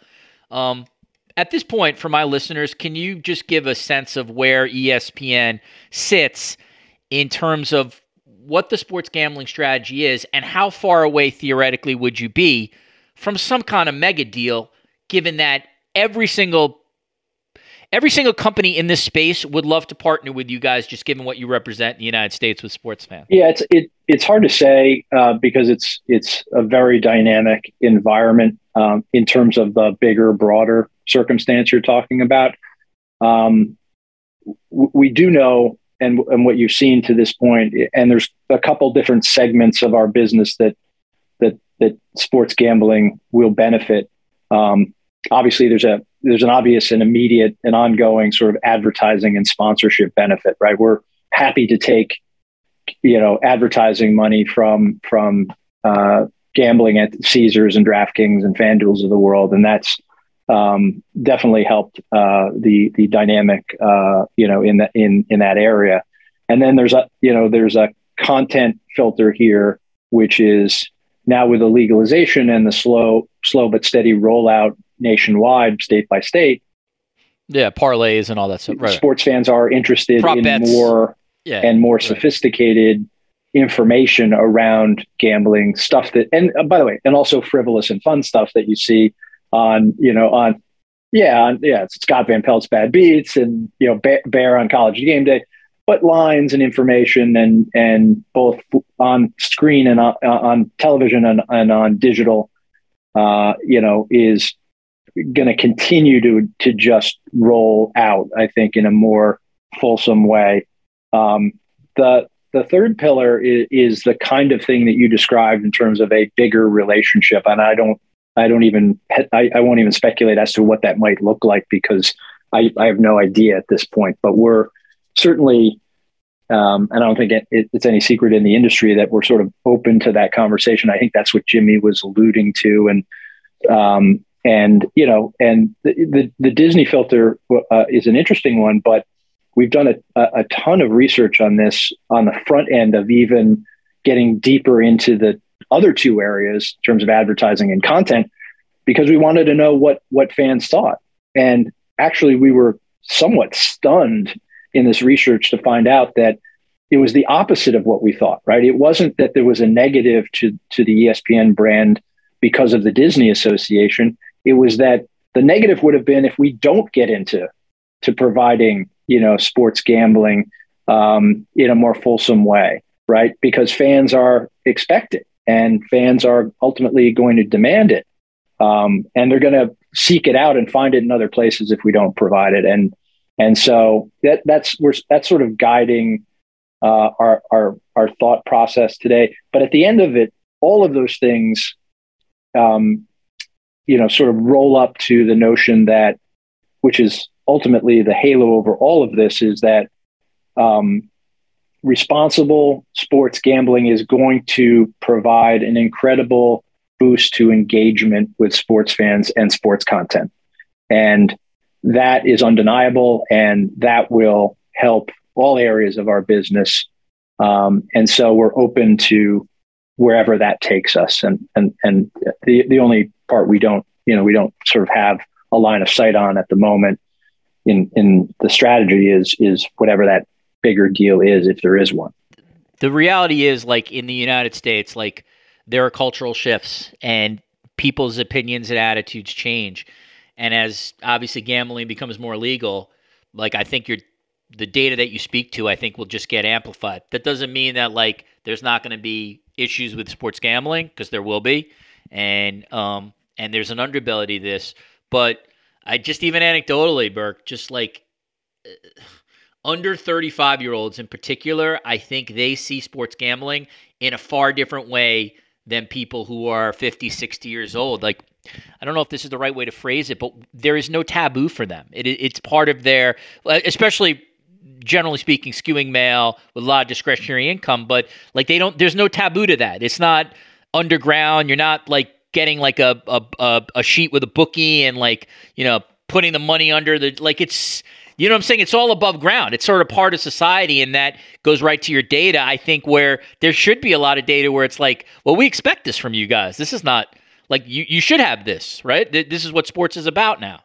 um, at this point, for my listeners, can you just give a sense of where ESPN sits in terms of what the sports gambling strategy is and how far away theoretically would you be from some kind of mega deal given that every single every single company in this space would love to partner with you guys just given what you represent in the United States with sports fans. Yeah, it's it, it's hard to say uh, because it's it's a very dynamic environment um, in terms of the bigger, broader circumstance you're talking about. Um, we do know, and, and what you've seen to this point, and there's a couple different segments of our business that that that sports gambling will benefit. Um, obviously, there's a there's an obvious and immediate and ongoing sort of advertising and sponsorship benefit, right? We're happy to take you know advertising money from from uh, gambling at Caesars and DraftKings and FanDuel's of the world, and that's um, definitely helped uh, the the dynamic, uh, you know, in that in in that area. And then there's a you know there's a content filter here, which is now with the legalization and the slow slow but steady rollout nationwide, state by state. Yeah, parlays and all that stuff. Right. Sports fans are interested Prop in bets. more yeah, and more right. sophisticated information around gambling stuff that and uh, by the way and also frivolous and fun stuff that you see on you know on yeah on, yeah it's Scott Van Pelt's bad beats and you know bear on college game day. But lines and information and and both on screen and on, on television and, and on digital uh, you know is going to continue to to just roll out i think in a more fulsome way. Um, the the third pillar is, is, the kind of thing that you described in terms of a bigger relationship. And i don't i don't even I, I won't even speculate as to what that might look like because i, I have no idea at this point. But we're certainly um, and i don't think it, it, it's any secret in the industry that we're sort of open to that conversation. I think that's what jimmy was alluding to. And um, and you know and the, the, the disney filter uh, is an interesting one but we've done a, a ton of research on this on the front end of even getting deeper into the other two areas in terms of advertising and content because we wanted to know what what fans thought. And actually we were somewhat stunned in this research to find out that it was the opposite of what we thought right? It wasn't that there was a negative to to the espn brand because of the disney association. It was that the negative would have been if we don't get into to providing you know sports gambling um, in a more fulsome way, right? Because fans are expecting and fans are ultimately going to demand it. um, and they're going to seek it out and find it in other places if we don't provide it. And and so that that's we're that's sort of guiding uh, our our our thought process today. But at the end of it, all of those things, um, you know, sort of roll up to the notion that, which is ultimately the halo over all of this, is that um, responsible sports gambling is going to provide an incredible boost to engagement with sports fans and sports content. And that is undeniable, and that will help all areas of our business. Um, and so we're open to wherever that takes us. And and and the the only part we don't you know we don't sort of have a line of sight on at the moment in in the strategy is is whatever that bigger deal is if there is one. The reality is like in the United States like there are cultural shifts and people's opinions and attitudes change. And as obviously gambling becomes more legal, like I think the data that you speak to, I think will just get amplified. That doesn't mean that like there's not going to be issues with sports gambling because there will be, and um and there's an underbelly to this. But I just even anecdotally, Burke, just like uh, under 35 year olds in particular, I think they see sports gambling in a far different way than people who are 50, 60 years old. Like, I don't know if this is the right way to phrase it, but there is no taboo for them. It, it's part of their, especially generally speaking, skewing male with a lot of discretionary income, but like they don't, there's no taboo to that. It's not underground. You're not like getting like a, a, a, sheet with a bookie and like, you know, putting the money under the, like it's, you know what I'm saying? It's all above ground. It's sort of part of society, and that goes right to your data. I think where there should be a lot of data where it's like, well, we expect this from you guys. This is not like you, you should have this, right? This is what sports is about now.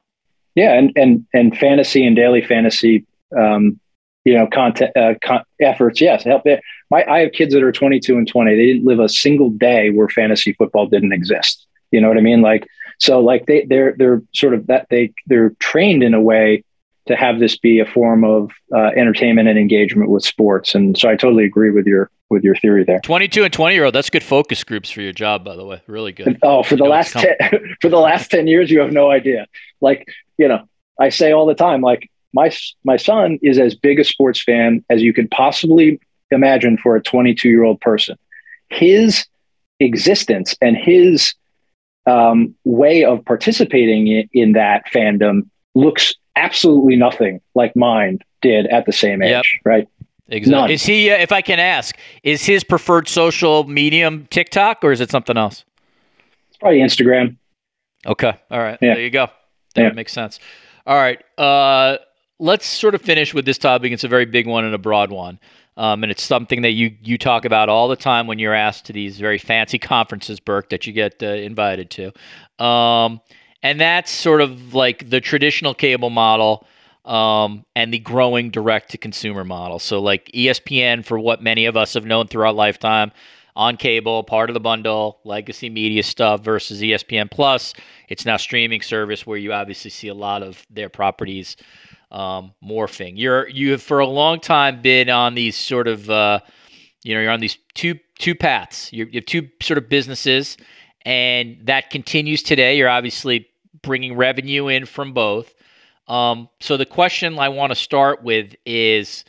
Yeah, and and and fantasy and daily fantasy, um, you know, content uh, con- efforts. Yes, help. My I have kids that are 22 and 20. They didn't live a single day where fantasy football didn't exist. You know what I mean? Like so, like they they're they're sort of that they they're trained in a way to have this be a form of uh, entertainment and engagement with sports. And so I totally agree with your with your theory there. 22 and 20 year old, that's good focus groups for your job, by the way. Really good. Oh, for the last 10, *laughs* for the last 10 years, you have no idea. Like, you know, I say all the time, like my, my son is as big a sports fan as you could possibly imagine for a 22 year old person. His existence and his um, way of participating in, in that fandom looks absolutely nothing like mine did at the same age, yep. right? Exactly. None. Is he, uh, if I can ask, is his preferred social medium TikTok or is it something else? It's probably Instagram. Okay. All right. Yeah. There you go. That yeah. makes sense. All right. Uh, let's sort of finish with this topic. It's a very big one and a broad one. Um, and it's something that you you talk about all the time when you're asked to these very fancy conferences, Burke, that you get uh, invited to. Um, and that's sort of like the traditional cable model um, and the growing direct to consumer model. So, like ESPN, for what many of us have known throughout lifetime, on cable, part of the bundle, legacy media stuff versus ESPN Plus. It's now streaming service where you obviously see a lot of their properties um, morphing. You're you have for a long time been on these sort of uh, you know you're on these two two paths. You're, you have two sort of businesses, and that continues today. You're obviously bringing revenue in from both. Um, so the question I want to start with is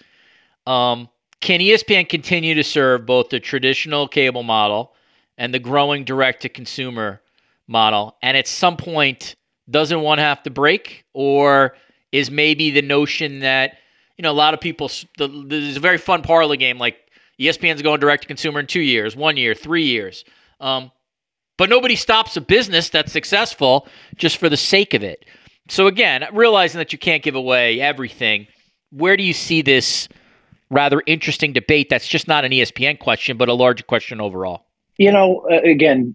um, can ESPN continue to serve both the traditional cable model and the growing direct to consumer model? And at some point, doesn't one have to break? Or is maybe the notion that, you know, a lot of people, the, there's a very fun parlay game like ESPN's going direct to consumer in two years, one year, three years. Um, but nobody stops a business that's successful just for the sake of it. So again, realizing that you can't give away everything, where do you see this rather interesting debate that's just not an ESPN question, but a larger question overall? You know, uh, again,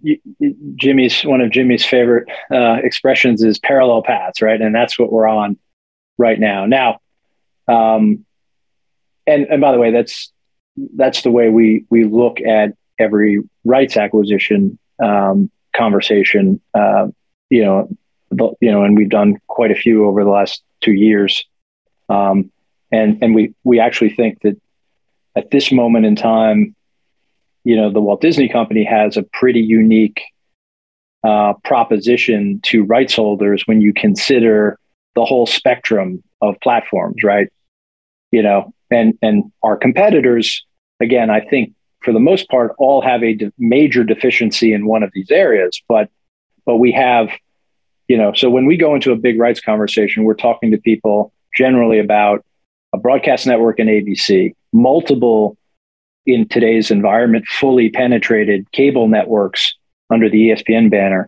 Jimmy's one of Jimmy's favorite uh, expressions is parallel paths, right? And that's what we're on right now. Now, um, and and by the way, that's that's the way we we look at every rights acquisition um, conversation. Uh, you know, you know, and we've done quite a few over the last two years. Um, and and we we actually think that at this moment in time, you know, the Walt Disney Company has a pretty unique uh, proposition to rights holders when you consider the whole spectrum of platforms, right? You know, and and our competitors, again, I think for the most part, all have a de- major deficiency in one of these areas, but but we have, you know, so when we go into a big rights conversation, we're talking to people generally about a broadcast network and ABC, multiple in today's environment, fully penetrated cable networks under the ESPN banner.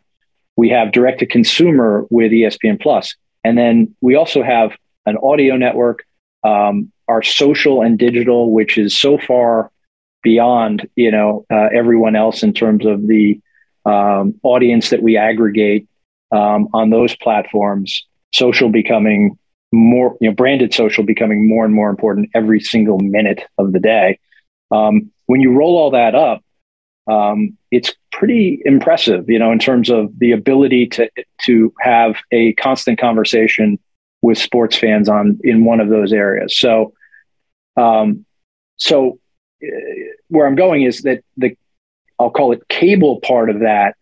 We have direct to consumer with ESPN Plus, and then we also have an audio network, um, our social and digital, which is so far beyond you know uh, everyone else in terms of the um, audience that we aggregate um, on those platforms. Social becoming more, you know, branded social becoming more and more important every single minute of the day. Um, when you roll all that up, um, it's pretty impressive, you know, in terms of the ability to to have a constant conversation with sports fans on in one of those areas. So, um, so uh, where I'm going is that the I'll call it cable part of that,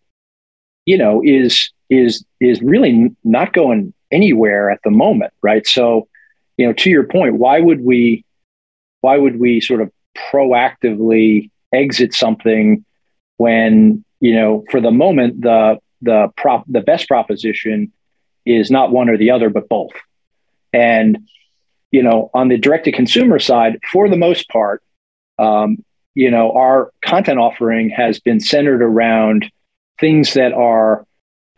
you know, is is is really not going anywhere at the moment, right? So, you know, to your point, why would we why would we sort of proactively exit something when you know for the moment the the prop the best proposition is not one or the other but both. And you know on the direct to consumer side for the most part um, you know our content offering has been centered around things that are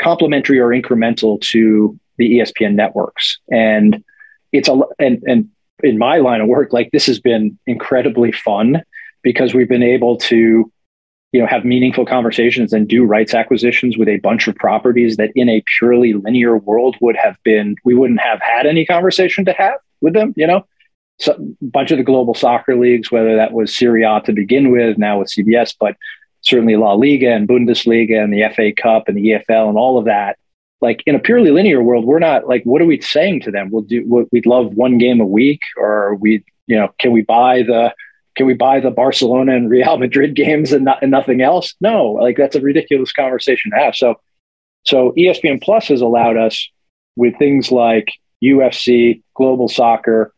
complementary or incremental to the espn networks. And it's a and and in my line of work like this has been incredibly fun because we've been able to you know have meaningful conversations and do rights acquisitions with a bunch of properties that in a purely linear world would have been we wouldn't have had any conversation to have with them you know? So a bunch of the global soccer leagues whether that was Serie A to begin with now with CBS but certainly La Liga and Bundesliga and the FA Cup and the EFL and all of that like in a purely linear world we're not like what are we saying to them? We'll do we'd love one game a week or we you know can we buy the can we buy the Barcelona and Real Madrid games and, not, and nothing else? No, like that's a ridiculous conversation to have. So, so ESPN Plus has allowed us with things like UFC, global soccer,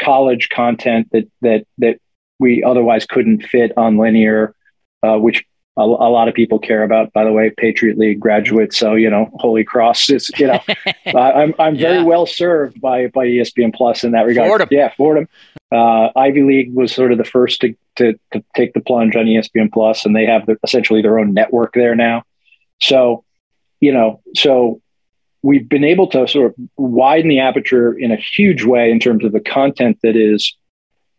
college content that that that we otherwise couldn't fit on linear, uh, which a, a, lot of people care about. By the way, Patriot League graduate, so you know, Holy Cross is you know, *laughs* I'm I'm very yeah. well served by by ESPN Plus in that regard. Fordham. Yeah, Fordham. Uh, Ivy League was sort of the first to, to, to take the plunge on ESPN Plus, and they have the, essentially their own network there now. So, you know, so we've been able to sort of widen the aperture in a huge way in terms of the content that is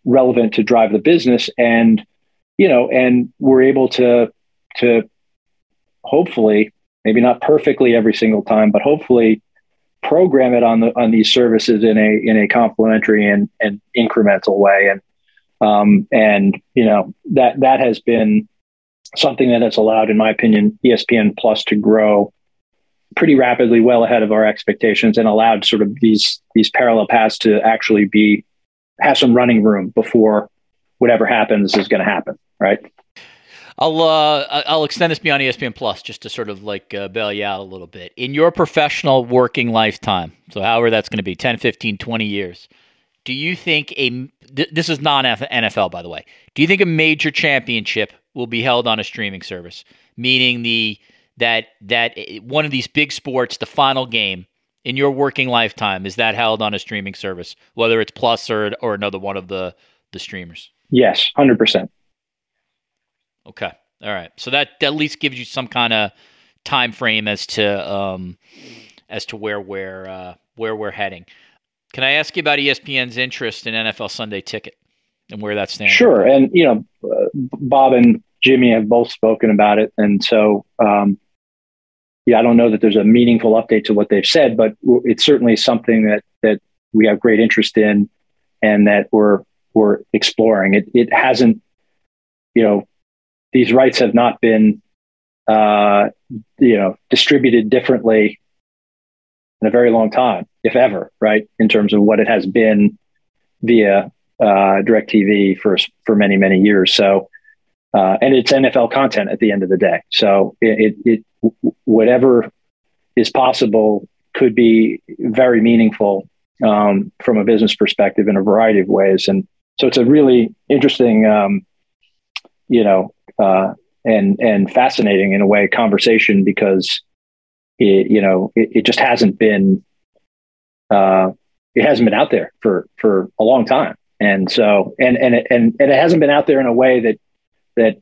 relevant to drive the business, and you know, and we're able to to hopefully, maybe not perfectly every single time, but hopefully program it on the on these services in a in a complementary and, and incremental way. And um, and you know that that has been something that has allowed in my opinion espn plus to grow pretty rapidly well ahead of our expectations and allowed sort of these these parallel paths to actually be have some running room before whatever happens is going to happen right I'll uh, I'll extend this beyond ESPN Plus just to sort of like uh, bail you out a little bit. In your professional working lifetime, so however that's going to be 10, 15, 20 years, do you think a this is non NFL by the way. Do you think a major championship will be held on a streaming service, meaning the that that eh, one of these big sports, the final game in your working lifetime is that held on a streaming service, whether it's Plus or or another one of the the streamers? Yes, 100%. Okay. All right. So that, that at least gives you some kind of time frame as to um, as to where we're uh, where we're heading. Can I ask you about ESPN's interest in NFL Sunday Ticket and where that stands? Sure. And you know, uh, Bob and Jimmy have both spoken about it, and so um, yeah, I don't know that there's a meaningful update to what they've said, but it's certainly something that that we have great interest in, and that we're we're exploring. It it hasn't, you know, these rights have not been, uh, you know, distributed differently in a very long time, if ever, right? In terms of what it has been via uh, DirecTV for for many many years. So, uh, and it's NFL content at the end of the day. So it, it, it whatever is possible could be very meaningful um, from a business perspective in a variety of ways. And so it's a really interesting, um, you know, uh, and and fascinating in a way conversation because it, you know, it, it just hasn't been uh, it hasn't been out there for for a long time, and so and and it, and and it hasn't been out there in a way that that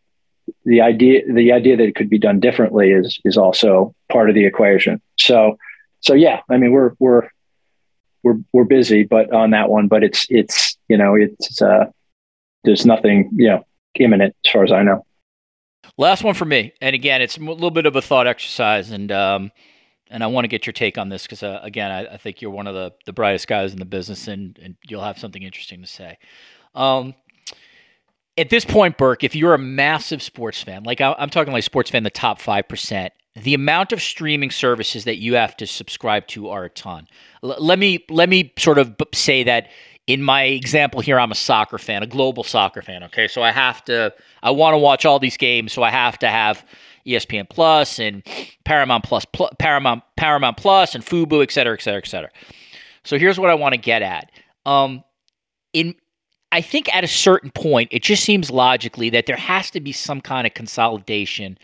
the idea the idea that it could be done differently is is also part of the equation. So so yeah, I mean we're we're we're we're busy, but on that one, but it's it's you know it's uh, there's nothing you know imminent as far as I know. Last one for me, and again, it's a little bit of a thought exercise, and um, and I want to get your take on this because uh, again, I, I, think you're one of the the brightest guys in the business, and and you'll have something interesting to say. Um, at this point, Burke, if you're a massive sports fan, like I, I'm talking like sports fan, the top five percent, the amount of streaming services that you have to subscribe to are a ton. L- let me let me sort of say that in my example here, I'm a soccer fan, a global soccer fan. Okay, so I have to, I want to watch all these games, so I have to have ESPN Plus and Paramount Plus, Paramount Paramount Plus and Fubo, et cetera, et cetera, et cetera. So here's what I want to get at. Um, in I think at a certain point, it just seems logically that there has to be some kind of consolidation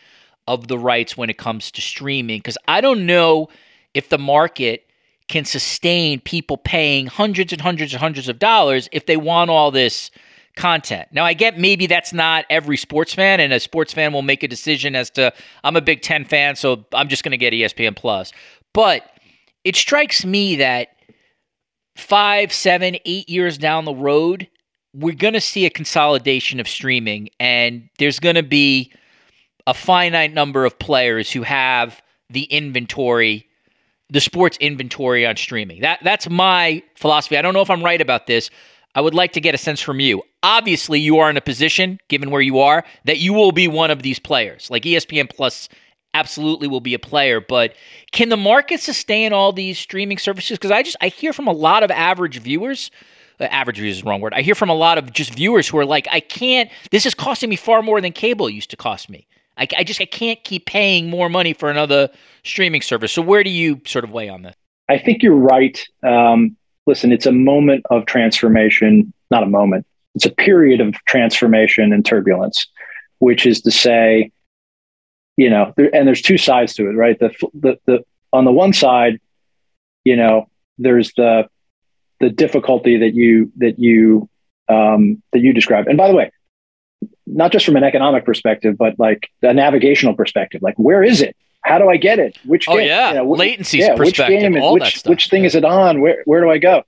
of the rights when it comes to streaming because I don't know if the market can sustain people paying hundreds and hundreds and hundreds of dollars if they want all this content. Now, I get maybe that's not every sports fan, and a sports fan will make a decision as to I'm a Big Ten fan, so I'm just going to get ESPN Plus. But it strikes me that five, seven, eight years down the road, we're going to see a consolidation of streaming, and there's going to be a finite number of players who have the inventory, the sports inventory on streaming. That that's my philosophy. I don't know if I'm right about this. I would like to get a sense from you. Obviously, you are in a position, given where you are, that you will be one of these players. Like ESPN Plus absolutely will be a player, but can the market sustain all these streaming services? Because I just I hear from a lot of average viewers uh, average viewers is the wrong word. I hear from a lot of just viewers who are like, I can't, this is costing me far more than cable used to cost me. I, I just I can't keep paying more money for another streaming service. So where do you sort of weigh on this? I think you're right. Um, listen, it's a moment of transformation, not a moment. It's a period of transformation and turbulence, which is to say, you know, there, and there's two sides to it, right? The, the the on the one side, you know, there's the the difficulty that you that you um, that you described. And by the way, not just from an economic perspective, but like a navigational perspective. Like, where is it? How do I get it? Which oh game? yeah, you know, latency yeah, perspective, which game? All which, that stuff. which thing is it on? Where where do I go?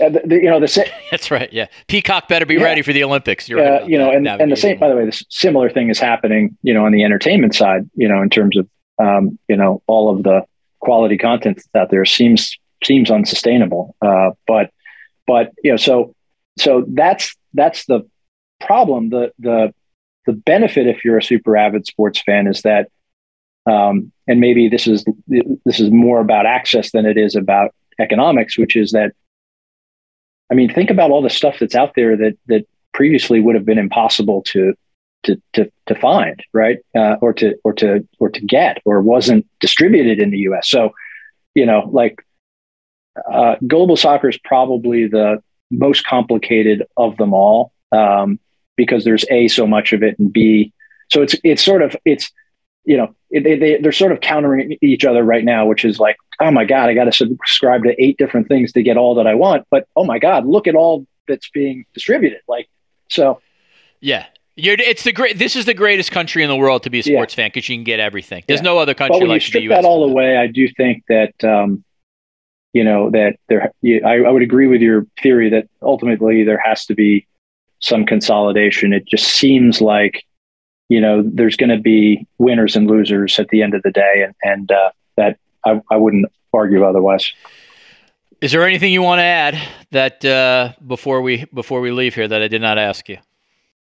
Uh, the, the, you know the sa- *laughs* that's right. Yeah, Peacock better be yeah. ready for the Olympics. You're uh, right you know, and, and the same. By the way, this similar thing is happening. You know, on the entertainment side. You know, in terms of um, you know all of the quality content that's out there seems seems unsustainable. Uh, but but you know, so so that's that's the problem. The the the benefit if you're a super avid sports fan is that, um, and maybe this is this is more about access than it is about economics, which is that. I mean, think about all the stuff that's out there that that previously would have been impossible to to to, to find, right, uh, or to or to or to get, or wasn't distributed in the U.S. So, you know, like uh, global soccer is probably the most complicated of them all um, because there's a so much of it and b so it's it's sort of it's you know they, they they're sort of countering each other right now which is like oh my god i got to subscribe to eight different things to get all that i want but oh my god look at all that's being distributed like so yeah you're, it's the great. This is the greatest country in the world to be a sports yeah. fan because you can get everything. There's yeah. no other country but when like you strip the that all away. I do think that um, you know that there I, I would agree with your theory that ultimately there has to be some consolidation it just seems like you know there's going to be winners and losers at the end of the day and and uh, that I, I wouldn't argue otherwise is there anything you want to add that uh, before we before we leave here that I did not ask you?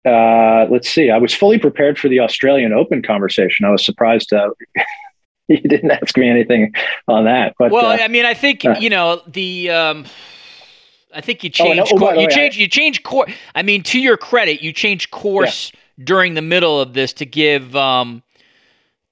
Uh, let's see. I was fully prepared for the Australian Open conversation. I was surprised uh, *laughs* you didn't ask me anything on that. But well, uh, I mean, I think uh, you know the. Um, I think you changed. Oh, no, oh, you change. You change course. I mean, to your credit, you changed course. Yeah. during the middle of this to give um,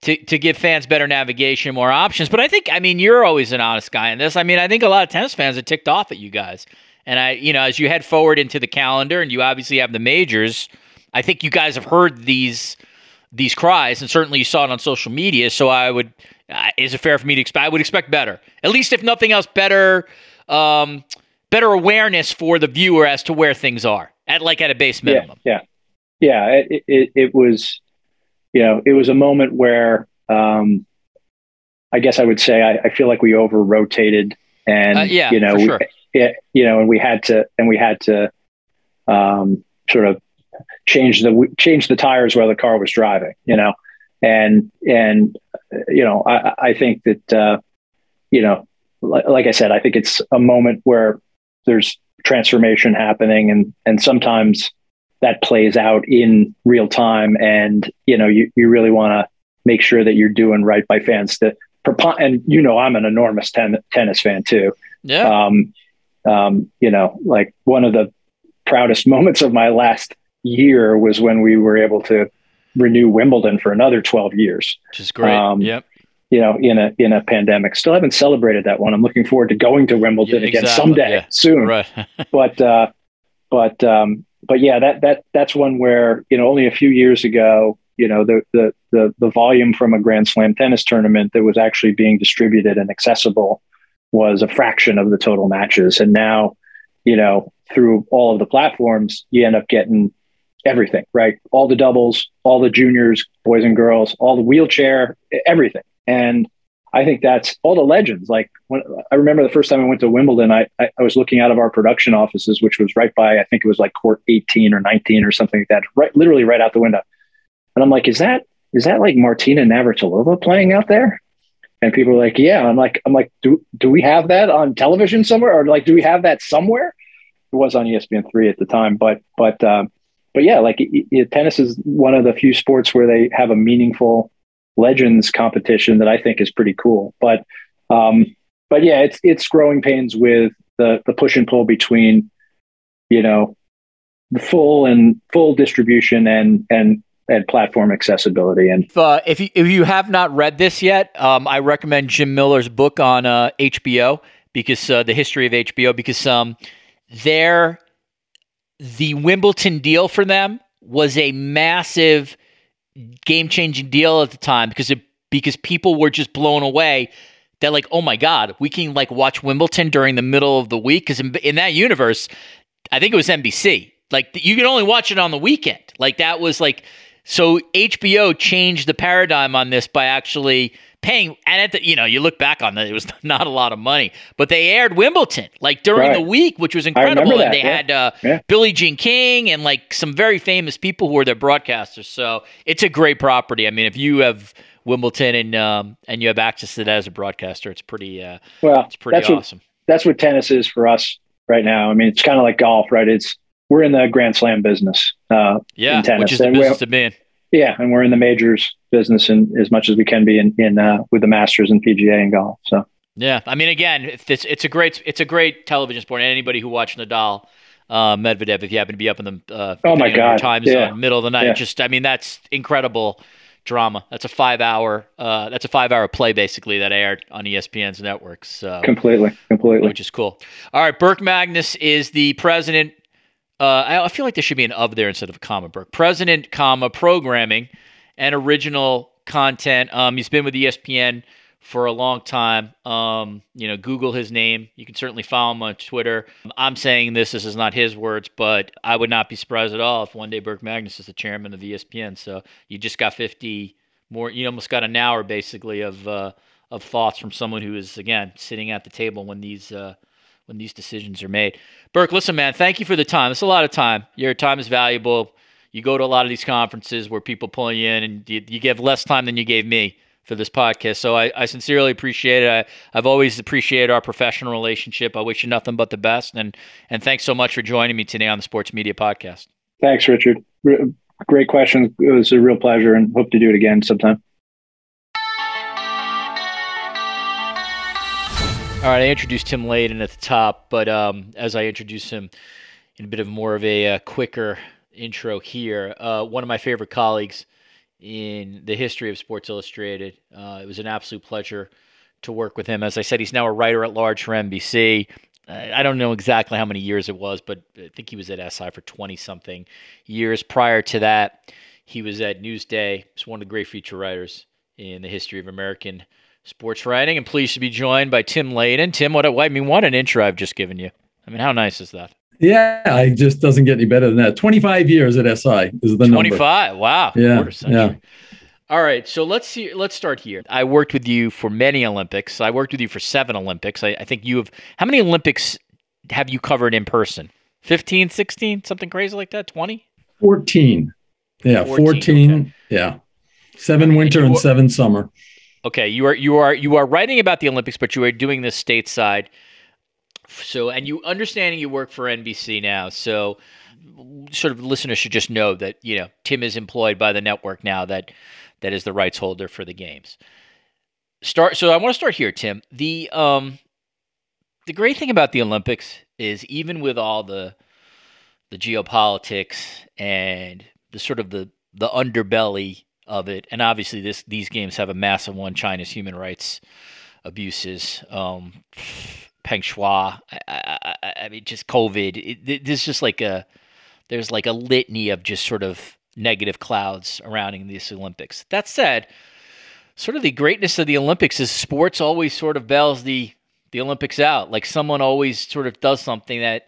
to, to give fans better navigation, more options. But I think, I mean, you're always an honest guy in this. I mean, I think a lot of tennis fans are ticked off at you guys. And I, you know, as you head forward into the calendar, and you obviously have the majors, I think you guys have heard these these cries, and certainly you saw it on social media. So I would, uh, is it fair for me to expect? I would expect better, at least if nothing else, better, um, better awareness for the viewer as to where things are at like at a base minimum. Yeah, yeah, yeah. It, it, it was you know, it was a moment where um, I guess I would say I, I feel like we over rotated and, uh, yeah, you know, we, sure. yeah, you know, and we had to, and we had to um, sort of change the, change the tires while the car was driving, you know, and, and, you know, I, I think that, uh, you know, like, like I said, I think it's a moment where there's transformation happening and, and sometimes, that plays out in real time. And, you know, you, you really want to make sure that you're doing right by fans that, and you know, I'm an enormous ten, tennis fan too. Yeah. Um, um, you know, like one of the proudest *laughs* moments of my last year was when we were able to renew Wimbledon for another 12 years. Which is great. Um, yep. You know, in a in a pandemic, still haven't celebrated that one. I'm looking forward to going to Wimbledon yeah, exactly. again someday yeah. soon. Right. *laughs* but uh, but um, but yeah, that that that's one where you know only a few years ago, you know the the the the volume from a Grand Slam tennis tournament that was actually being distributed and accessible was a fraction of the total matches, and now, you know, through all of the platforms, you end up getting everything right, all the doubles, all the juniors, boys and girls, all the wheelchair, everything, and I think that's all the legends. Like when I remember the first time I went to Wimbledon, I, I, I, was looking out of our production offices, which was right by, I think it was like court 18 or 19 or something like that, right, literally right out the window. And I'm like, is that, is that like Martina Navratilova playing out there? And people are like, yeah. I'm like, I'm like, do, do we have that on television somewhere? Or like, do we have that somewhere? It was on ESPN three at the time, but, but, um, but yeah, like it, it, tennis is one of the few sports where they have a meaningful legends competition that I think is pretty cool. But um, but yeah, it's it's growing pains with the the push and pull between you know the full and full distribution and and and platform accessibility. And if, uh, if you if you have not read this yet, um, I recommend Jim Miller's book on uh, HBO because uh, the history of HBO because um, there the Wimbledon deal for them was a massive game changing deal at the time because it because people were just blown away that like oh my god we can like watch Wimbledon during the middle of the week because in, in that universe I think it was NBC like you can only watch it on the weekend. Like that was like so HBO changed the paradigm on this by actually paying and at the you know you look back on that it was *laughs* not a lot of money but they aired wimbledon like during right. the week which was incredible and they yeah. had uh, yeah. billie jean king and like some very famous people who were their broadcasters so it's a great property i mean if you have wimbledon and um, and you have access to that as a broadcaster it's pretty uh, well it's pretty that's awesome what, that's what tennis is for us right now i mean it's kind of like golf right it's we're in the grand slam business uh, yeah which is the business to be in yeah, and we're in the majors business in, as much as we can be in, in uh, with the Masters and PGA and golf. So yeah, I mean, again, it's it's a great it's a great television sport. And anybody who watched Nadal, uh, Medvedev, if you happen to be up in the uh, oh my god time yeah. zone, middle of the night, yeah. just I mean, that's incredible drama. That's a five hour uh, that's a five hour play basically that aired on ESPN's networks. So completely, completely, which is cool. All right, Burke Magnus is the president uh, I feel like there should be an of there instead of a comma. Burke, president, comma programming, and original content. Um, he's been with ESPN for a long time. Um, you know, Google his name. You can certainly follow him on Twitter. I'm saying this. This is not his words, but I would not be surprised at all if one day Burke Magnus is the chairman of ESPN. So you just got 50 more. You almost got an hour basically of uh, of thoughts from someone who is again sitting at the table when these. Uh, when these decisions are made. Burke, listen, man, thank you for the time. It's a lot of time. Your time is valuable. You go to a lot of these conferences where people pull you in, and you, you give less time than you gave me for this podcast. So I, I sincerely appreciate it. I, have always appreciated our professional relationship. I wish you nothing but the best, and and thanks so much for joining me today on the Sports Media Podcast. Thanks, Richard. Great question. It was a real pleasure, and hope to do it again sometime. All right, I introduced Tim Layden at the top, but um, as I introduce him in a bit of more of a uh, quicker intro here. Uh, one of my favorite colleagues in the history of Sports Illustrated. Uh, it was an absolute pleasure to work with him. As I said, he's now a writer at large for NBC. I don't know exactly how many years it was, but I think he was at SI for 20 something years. Prior to that, he was at Newsday. He's one of the great feature writers in the history of American sports writing. And pleased to be joined by Tim Layden. Tim, what a, I mean, what an intro I've just given you. I mean, how nice is that? Yeah, it just doesn't get any better than that. 25 years at SI is the 25. number. 25. Wow. Yeah. Yeah. All right, so let's see. Let's start here. I worked with you for many Olympics. I worked with you for seven Olympics. I, I think you have. How many Olympics have you covered in person? 15, 16, something crazy like that? 20? 14. Yeah, 14. 14 okay. Yeah. Seven winter and, and seven summer. Okay, you are you are you are writing about the Olympics, but you are doing this stateside. So, and you understanding you work for NBC now, so sort of listeners should just know that you know Tim is employed by the network now. That that is the rights holder for the games. Start. So I want to start here, Tim. The um, the great thing about the Olympics is even with all the the geopolitics and the sort of the the underbelly of it, and obviously this these games have a massive one: China's human rights abuses, um, Peng Shuai. I, I, I mean, just COVID. There's just like a there's like a litany of just sort of negative clouds surrounding these Olympics. That said, sort of the greatness of the Olympics is sports always sort of bails the the Olympics out. Like someone always sort of does something that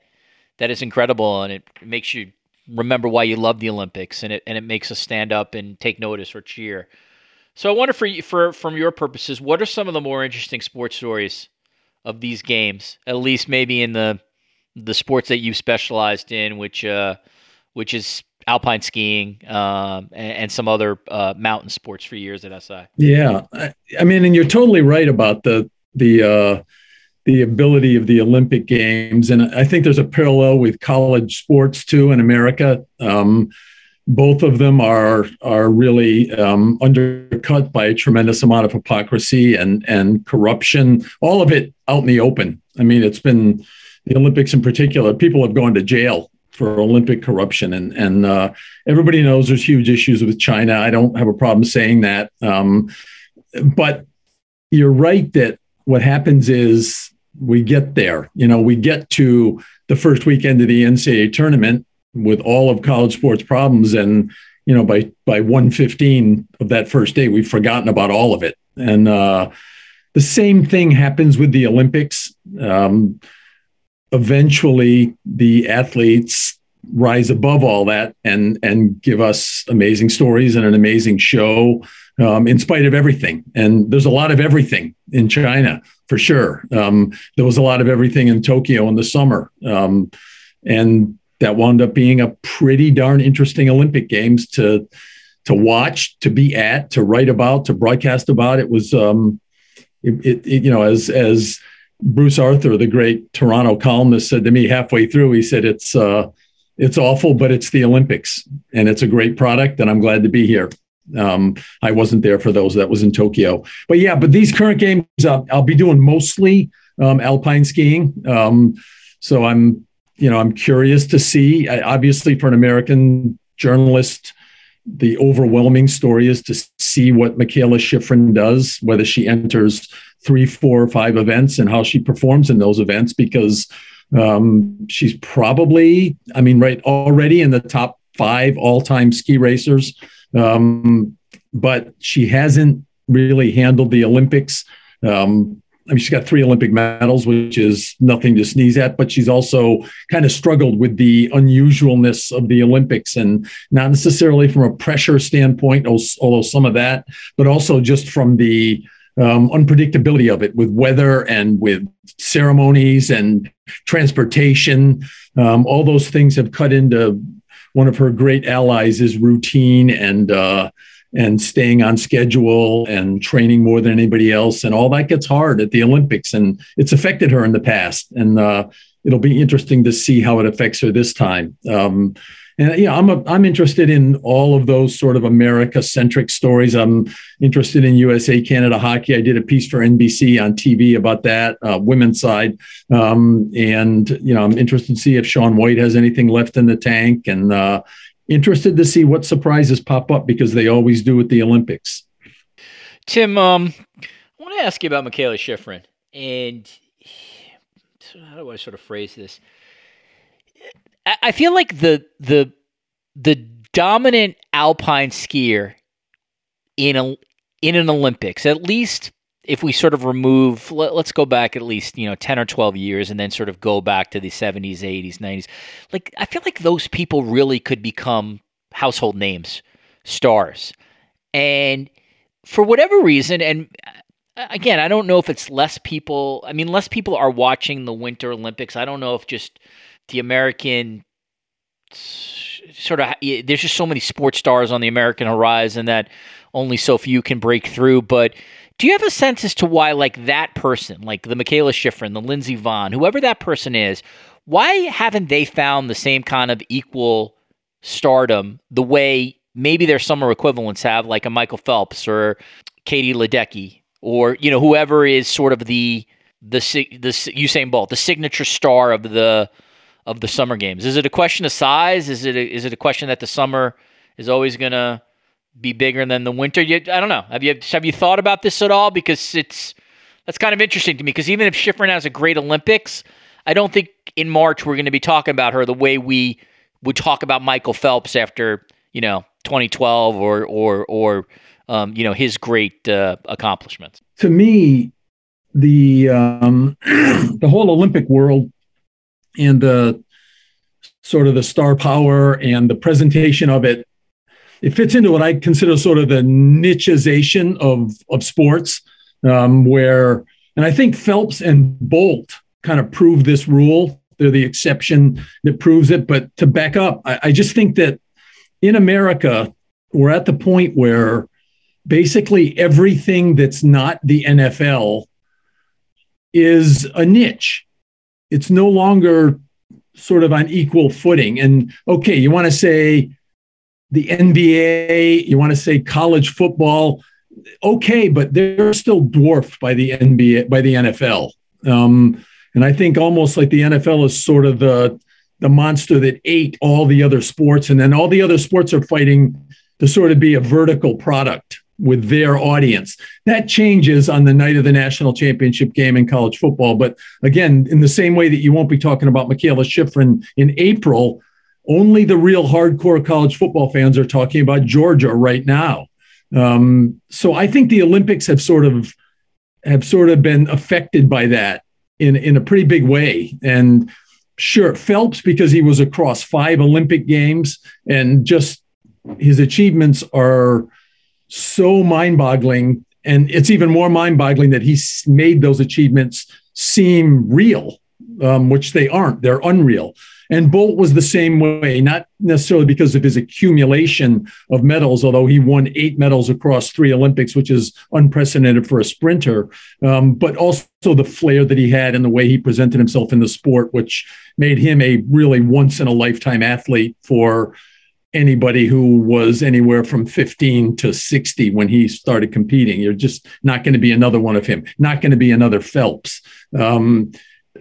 that is incredible and it makes you remember why you love the Olympics and it and it makes us stand up and take notice or cheer. So I wonder for you for from your purposes, what are some of the more interesting sports stories of these games? At least maybe in the the sports that you've specialized in, which uh, which is alpine skiing um, and, and, some other uh, mountain sports for years at SI. Yeah, I, I, mean, and you're totally right about the the uh, the ability of the Olympic Games, and I think there's a parallel with college sports too in America. Um, both of them are are really um, undercut by a tremendous amount of hypocrisy and and corruption. All of it out in the open. I mean, it's been the Olympics in particular. People have gone to jail for Olympic corruption, and and uh, everybody knows there's huge issues with China. I don't have a problem saying that, um, but you're right that what happens is we get there. You know, we get to the first weekend of the NCAA tournament with all of college sports problems, and you know, by by 115 of that first day, we've forgotten about all of it. And uh, the same thing happens with the Olympics. Um, eventually the athletes rise above all that and and give us amazing stories and an amazing show um, in spite of everything. And there's a lot of everything in China for sure. Um, there was a lot of everything in Tokyo in the summer, um, and that wound up being a pretty darn interesting Olympic Games to to watch, to be at, to write about, to broadcast about. It was, um, it, it, it you know, as as Bruce Arthur, the great Toronto columnist, said to me halfway through, he said, "It's uh, it's awful, but it's the Olympics, and it's a great product, and I'm glad to be here." Um, I wasn't there for those; that was in Tokyo. But yeah, but these current games, uh, I'll be doing mostly um, alpine skiing. Um, so I'm, you know, I'm curious to see. I, obviously, for an American journalist, the overwhelming story is to see what Mikaela Shiffrin does, whether she enters three, four, or five events and how she performs in those events because um, she's probably, I mean, right already in the top five all time ski racers. Um, but she hasn't really handled the Olympics. Um, I mean, she's got three Olympic medals, which is nothing to sneeze at, but she's also kind of struggled with the unusualness of the Olympics and not necessarily from a pressure standpoint, although some of that, but also just from the um, unpredictability of it with weather and with ceremonies and transportation. Um, all those things have cut into one of her great allies is routine and uh, and staying on schedule and training more than anybody else, and all that gets hard at the Olympics, and it's affected her in the past, and uh, it'll be interesting to see how it affects her this time. Um, and yeah, I'm a, I'm interested in all of those sort of America centric stories. I'm interested in USA Canada hockey. I did a piece for NBC on TV about that uh, women's side, um, and you know I'm interested to see if Shaun White has anything left in the tank, and uh, interested to see what surprises pop up because they always do at the Olympics. Tim, um, I want to ask you about Mikaela Shiffrin and *sighs* how do I sort of phrase this? I feel like the the the dominant alpine skier in a in an Olympics, at least if we sort of remove let, us go back at least you know 10 or 12 years and then sort of go back to the 70s 80s 90s like i feel like those people really could become household names stars. And for whatever reason and uh, again i don't know if it's less people i mean less people are watching the winter olympics. I don't know if just the american sort of there's just so many sports stars on the american horizon that only so few can break through but do you have a sense as to why, like that person, like the Mikaela Shiffrin, the Lindsey Vonn, whoever that person is, why haven't they found the same kind of equal stardom the way maybe their summer equivalents have, like a Michael Phelps or Katie Ledecky or you know whoever is sort of the the the Usain Bolt, the signature star of the of the summer games. Is it a question of size? Is it a, is it a question that the summer is always going to be bigger than the winter? You, I don't know. Have you have you thought about this at all? Because it's that's kind of interesting to me. Because even if Shiffrin has a great Olympics, I don't think in March we're going to be talking about her the way we would talk about Michael Phelps after you know 2012 or or or um, you know his great uh, accomplishments. To me, the um, *clears throat* the whole Olympic world and the sort of the star power and the presentation of it it fits into what I consider sort of the nicheization of of sports, um, where and I think Phelps and Bolt kind of prove this rule. They're the exception that proves it. But to back up, I, I just think that in America, we're at the point where basically everything that's not the NFL is a niche. It's no longer sort of on equal footing. And okay, you want to say the NBA, you want to say college football, okay, but they're still dwarfed by the NBA, by the NFL. Um, and I think almost like the NFL is sort of the the monster that ate all the other sports, and then all the other sports are fighting to sort of be a vertical product with their audience. That changes on the night of the national championship game in college football. But again, in the same way that you won't be talking about Mikaela Shiffrin in April, only the real hardcore college football fans are talking about Georgia right now. Um, so I think the Olympics have sort of have sort of been affected by that in in a pretty big way. And sure, Phelps because he was across five Olympic games and just his achievements are so mind-boggling. And it's even more mind-boggling that he's made those achievements seem real, um, which they aren't. They're unreal. And Bolt was the same way, not necessarily because of his accumulation of medals, although he won eight medals across three Olympics, which is unprecedented for a sprinter, um, but also the flair that he had and the way he presented himself in the sport, which made him a really once in a lifetime athlete for anybody who was anywhere from 15 to 60 when he started competing. You're just not going to be another one of him, not going to be another Phelps. Um,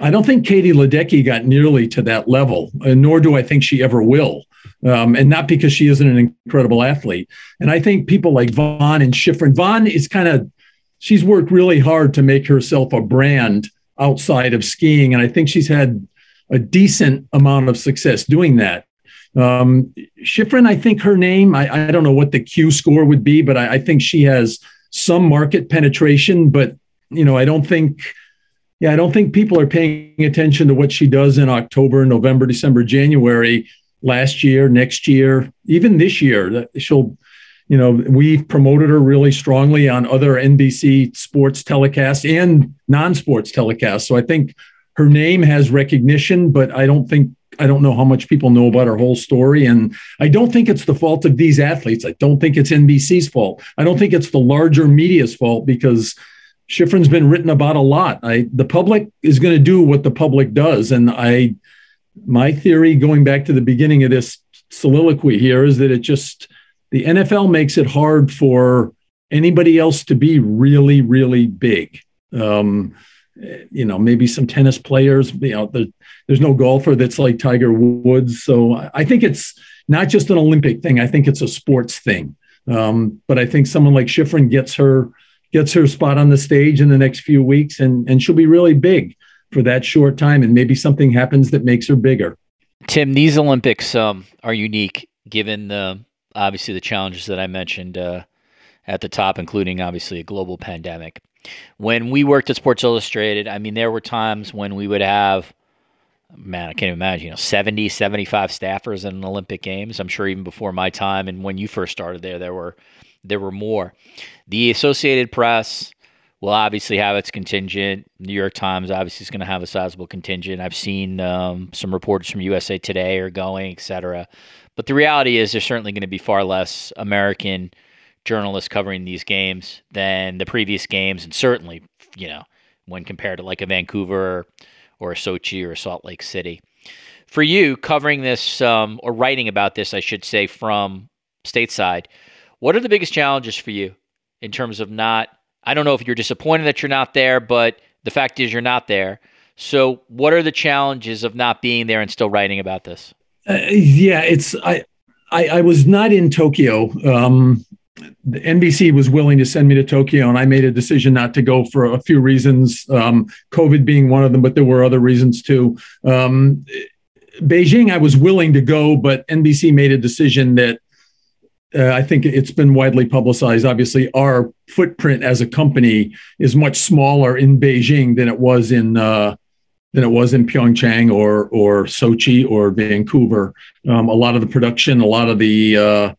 I don't think Katie Ledecky got nearly to that level, nor do I think she ever will. Um, and not because she isn't an incredible athlete. And I think people like Vonn and Shiffrin, Vonn is kind of, she's worked really hard to make herself a brand outside of skiing. And I think she's had a decent amount of success doing that. Um, Shiffrin, I think her name, I, I, don't know what the Q score would be, but I, I think she has some market penetration. But, you know, I don't think yeah, I don't think people are paying attention to what she does in October, November, December, January last year, next year, even this year. That she'll, you know, we've promoted her really strongly on other NBC sports telecasts and non-sports telecasts. So I think her name has recognition, but I don't think I don't know how much people know about her whole story. And I don't think it's the fault of these athletes. I don't think it's NBC's fault. I don't think it's the larger media's fault because Shiffrin's been written about a lot. I the public is going to do what the public does, and I my theory going back to the beginning of this soliloquy here is that it just the NFL makes it hard for anybody else to be really really big. Um, you know, maybe some tennis players. You know, the, there's no golfer that's like Tiger Woods. So I think it's not just an Olympic thing. I think it's a sports thing. Um, but I think someone like Shiffrin gets her gets her spot on the stage in the next few weeks, and and she'll be really big for that short time. And maybe something happens that makes her bigger. Tim, these Olympics um, are unique given the obviously the challenges that I mentioned uh, at the top, including obviously a global pandemic. When we worked at Sports Illustrated, I mean, there were times when we would have, man, I can't even imagine, you know, 70, 75 staffers in Olympic Games. I'm sure even before my time and when you first started there, there were there were more. The Associated Press will obviously have its contingent. New York Times obviously is going to have a sizable contingent. I've seen um, some reporters from USA Today are going, et cetera. But the reality is, there's certainly going to be far less American journalists covering these games than the previous games, and certainly, you know, when compared to like a Vancouver or Sochi or Salt Lake City. For you, covering this um, or writing about this, I should say, from stateside, what are the biggest challenges for you in terms of not? I don't know if you're disappointed that you're not there, but the fact is you're not there. So, what are the challenges of not being there and still writing about this? Uh, yeah, it's I, I, I was not in Tokyo. Um, the NBC was willing to send me to Tokyo, and I made a decision not to go for a few reasons, um, COVID being one of them, but there were other reasons too. Um, Beijing, I was willing to go, but NBC made a decision that uh, I think it's been widely publicized. Obviously, our footprint as a company is much smaller in Beijing than it was in uh, than it was in Pyeongchang or or Sochi or Vancouver. Um, a lot of the production, a lot of the uh,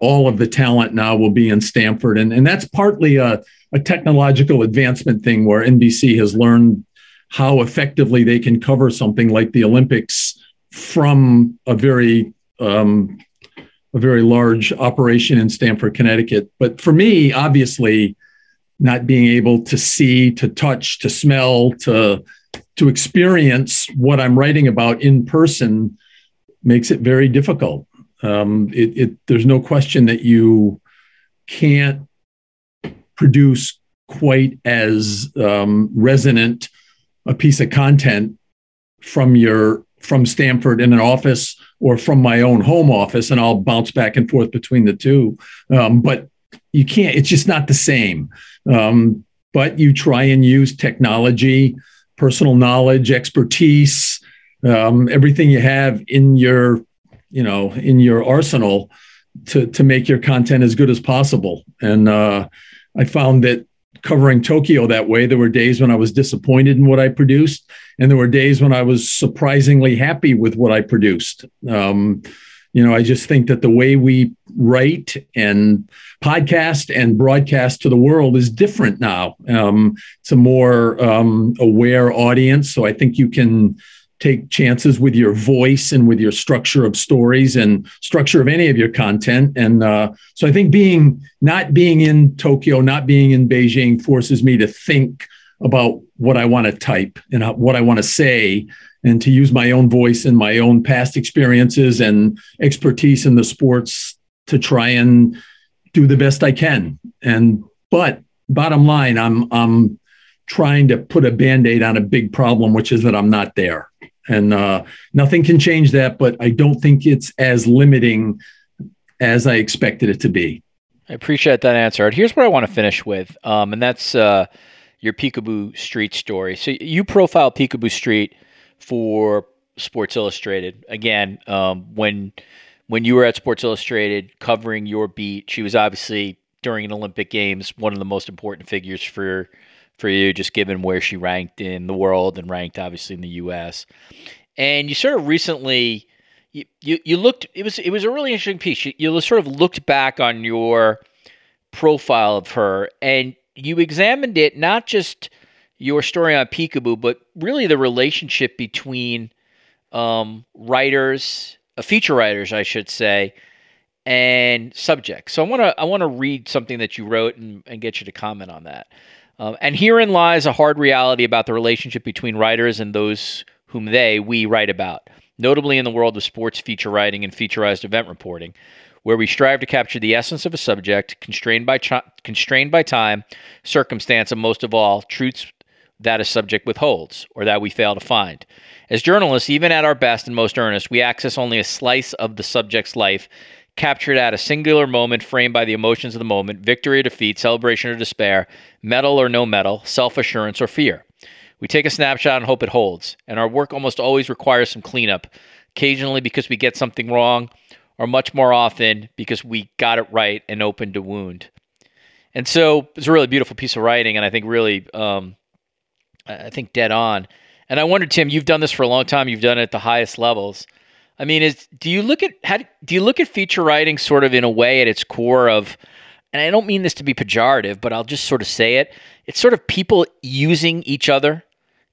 all of the talent now will be in Stamford. And, and that's partly a, a technological advancement thing where NBC has learned how effectively they can cover something like the Olympics from a very um, a very large operation in Stamford, Connecticut. But for me, obviously, not being able to see, to touch, to smell, to to experience what I'm writing about in person makes it very difficult. Um, it, it, there's no question that you can't produce quite as um, resonant a piece of content from your from Stamford in an office or from my own home office, and I'll bounce back and forth between the two. Um, but you can't; it's just not the same. Um, but you try and use technology, personal knowledge, expertise, um, everything you have in your you know in your arsenal to to make your content as good as possible. And uh, I found that covering Tokyo that way, there were days when I was disappointed in what I produced, and there were days when I was surprisingly happy with what I produced. Um, you know, I just think that the way we write and podcast and broadcast to the world is different now. Um, it's a more um, aware audience, so I think you can take chances with your voice and with your structure of stories and structure of any of your content. And uh, so I think being not being in Tokyo, not being in Beijing forces me to think about what I want to type and what I want to say and to use my own voice and my own past experiences and expertise in the sports to try and do the best I can. And but bottom line, I'm I'm trying to put a band-aid on a big problem, which is that I'm not there and uh, nothing can change that. But I don't think it's as limiting as I expected it to be. I appreciate that answer. Here's what I want to finish with, um, and that's uh, your Picabo Street story. So you profile Picabo Street for Sports Illustrated. Again, um, when when you were at Sports Illustrated covering your beat, she was obviously during an Olympic Games one of the most important figures for for you, just given where she ranked in the world and ranked obviously in the U.S. And you sort of recently, you, you, you looked. It was it was a really interesting piece. You, you sort of looked back on your profile of her, and you examined it not just your story on Picabo, but really the relationship between um, writers, uh, feature writers, I should say, and subjects. So I want to I want to read something that you wrote and, and get you to comment on that. Um, and herein lies a hard reality about the relationship between writers and those whom they, we, write about, notably in the world of sports feature writing and featurized event reporting, where we strive to capture the essence of a subject constrained by, constrained by time, circumstance, and most of all, truths that a subject withholds or that we fail to find. As journalists, even at our best and most earnest, we access only a slice of the subject's life, captured at a singular moment framed by the emotions of the moment victory or defeat, celebration or despair, medal or no medal, self assurance or fear. We take a snapshot and hope it holds, and our work almost always requires some cleanup, occasionally because we get something wrong, or much more often because we got it right and opened a wound. And so it's a really beautiful piece of writing, and I think really, um, I think dead on. And I wonder, Tim, you've done this for a long time. You've done it at the highest levels. I mean, is do you look at how do you look at feature writing sort of in a way at its core of, and I don't mean this to be pejorative, but I'll just sort of say it. It's sort of people using each other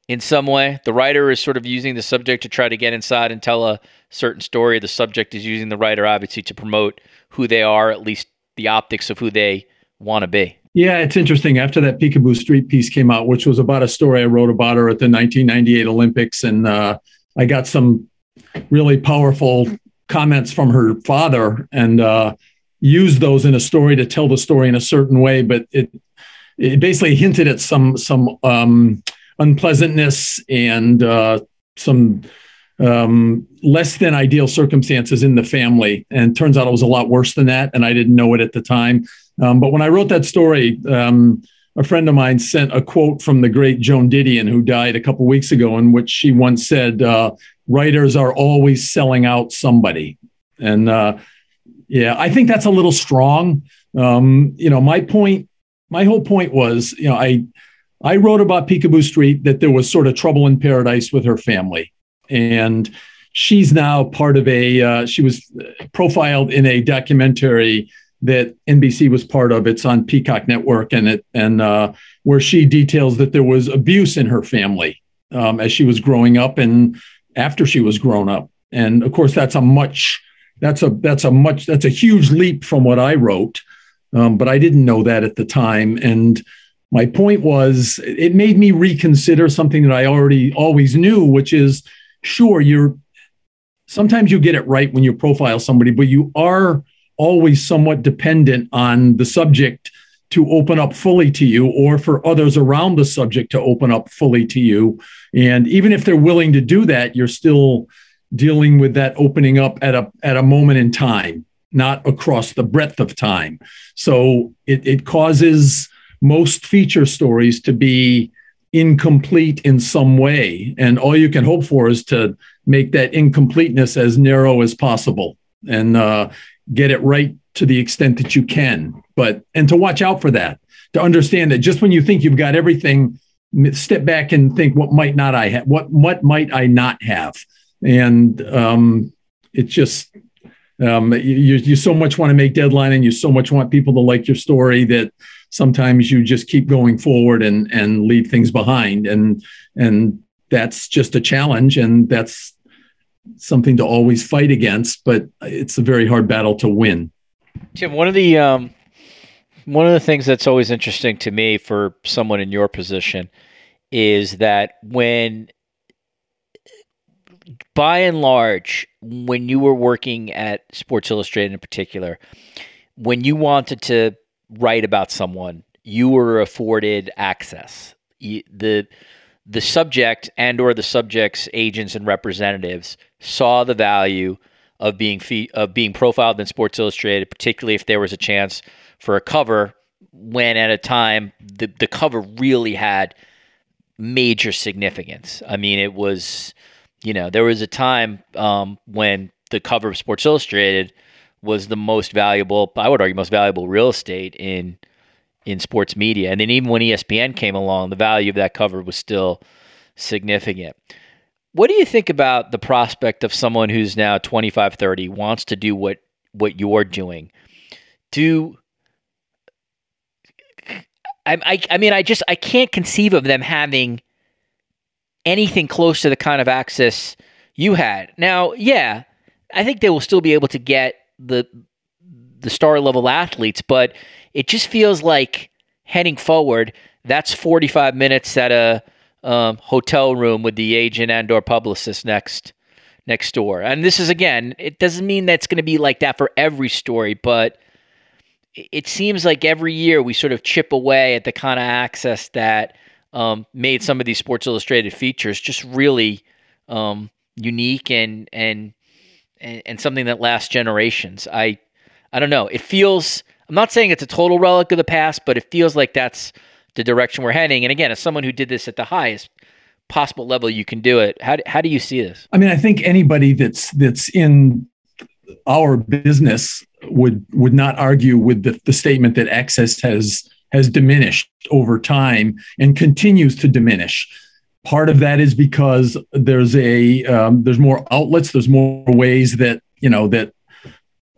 in some way. The writer is sort of using the subject to try to get inside and tell a certain story. The subject is using the writer obviously to promote who they are, at least the optics of who they want to be. Yeah, it's interesting. After that Picabo Street piece came out, which was about a story I wrote about her at the 1998 Olympics, and uh, I got some really powerful comments from her father, and uh, used those in a story to tell the story in a certain way. But it it basically hinted at some some um, unpleasantness and uh, some um, less than ideal circumstances in the family. And turns out it was a lot worse than that, and I didn't know it at the time. Um, but when I wrote that story, um, a friend of mine sent a quote from the great Joan Didion, who died a couple weeks ago, in which she once said, uh, "Writers are always selling out somebody." And uh, yeah, I think that's a little strong. Um, you know, my point, my whole point was, you know, I I wrote about Picabo Street that there was sort of trouble in paradise with her family, and she's now part of a. Uh, she was profiled in a documentary that NBC was part of. It's on Peacock Network, and it and uh, where she details that there was abuse in her family um, as she was growing up and after she was grown up. And of course, that's a much that's a that's a much that's a huge leap from what I wrote, um, but I didn't know that at the time. And my point was, it made me reconsider something that I already always knew, which is, sure, you're sometimes you get it right when you profile somebody, but you are always somewhat dependent on the subject to open up fully to you or for others around the subject to open up fully to you. And even if they're willing to do that, you're still dealing with that opening up at a at a moment in time, not across the breadth of time. So it, it causes most feature stories to be incomplete in some way. And all you can hope for is to make that incompleteness as narrow as possible. And uh, get it right to the extent that you can. But and to watch out for that, to understand that just when you think you've got everything, step back and think what might not I have, what what might I not have, and um, it just um, you you so much want to make deadline and you so much want people to like your story that sometimes you just keep going forward and and leave things behind and and that's just a challenge and that's something to always fight against, but it's a very hard battle to win. Tim, one of the um, one of the things that's always interesting to me for someone in your position is that when by and large, when you were working at Sports Illustrated in particular, when you wanted to write about someone, you were afforded access. the the subject and or the subject's agents and representatives saw the value of being fee- of being profiled in Sports Illustrated, particularly if there was a chance for a cover when at a time the the cover really had major significance. I mean, it was you know there was a time um, when the cover of Sports Illustrated was the most valuable, I would argue, most valuable real estate in in sports media. And then even when ESPN came along, the value of that cover was still significant. What do you think about the prospect of someone who's now 25, 30, wants to do what what you're doing? Do I, I, I mean, I just I can't conceive of them having anything close to the kind of access you had. Now, yeah, I think they will still be able to get the the star level athletes, but it just feels like heading forward, that's 45 minutes at a um, hotel room with the agent and or publicist next next door. And this is again, it doesn't mean that's going to be like that for every story, but it seems like every year we sort of chip away at the kind of access that um, made some of these Sports Illustrated features just really um, unique and, and and and something that lasts generations. I I don't know. It feels. I'm not saying it's a total relic of the past, but it feels like that's the direction we're heading. And again, as someone who did this at the highest possible level you can do it, how how do you see this? I mean, I think anybody that's that's in our business would would not argue with the, the statement that access has has diminished over time and continues to diminish. Part of that is because there's a um, there's more outlets, there's more ways that you know that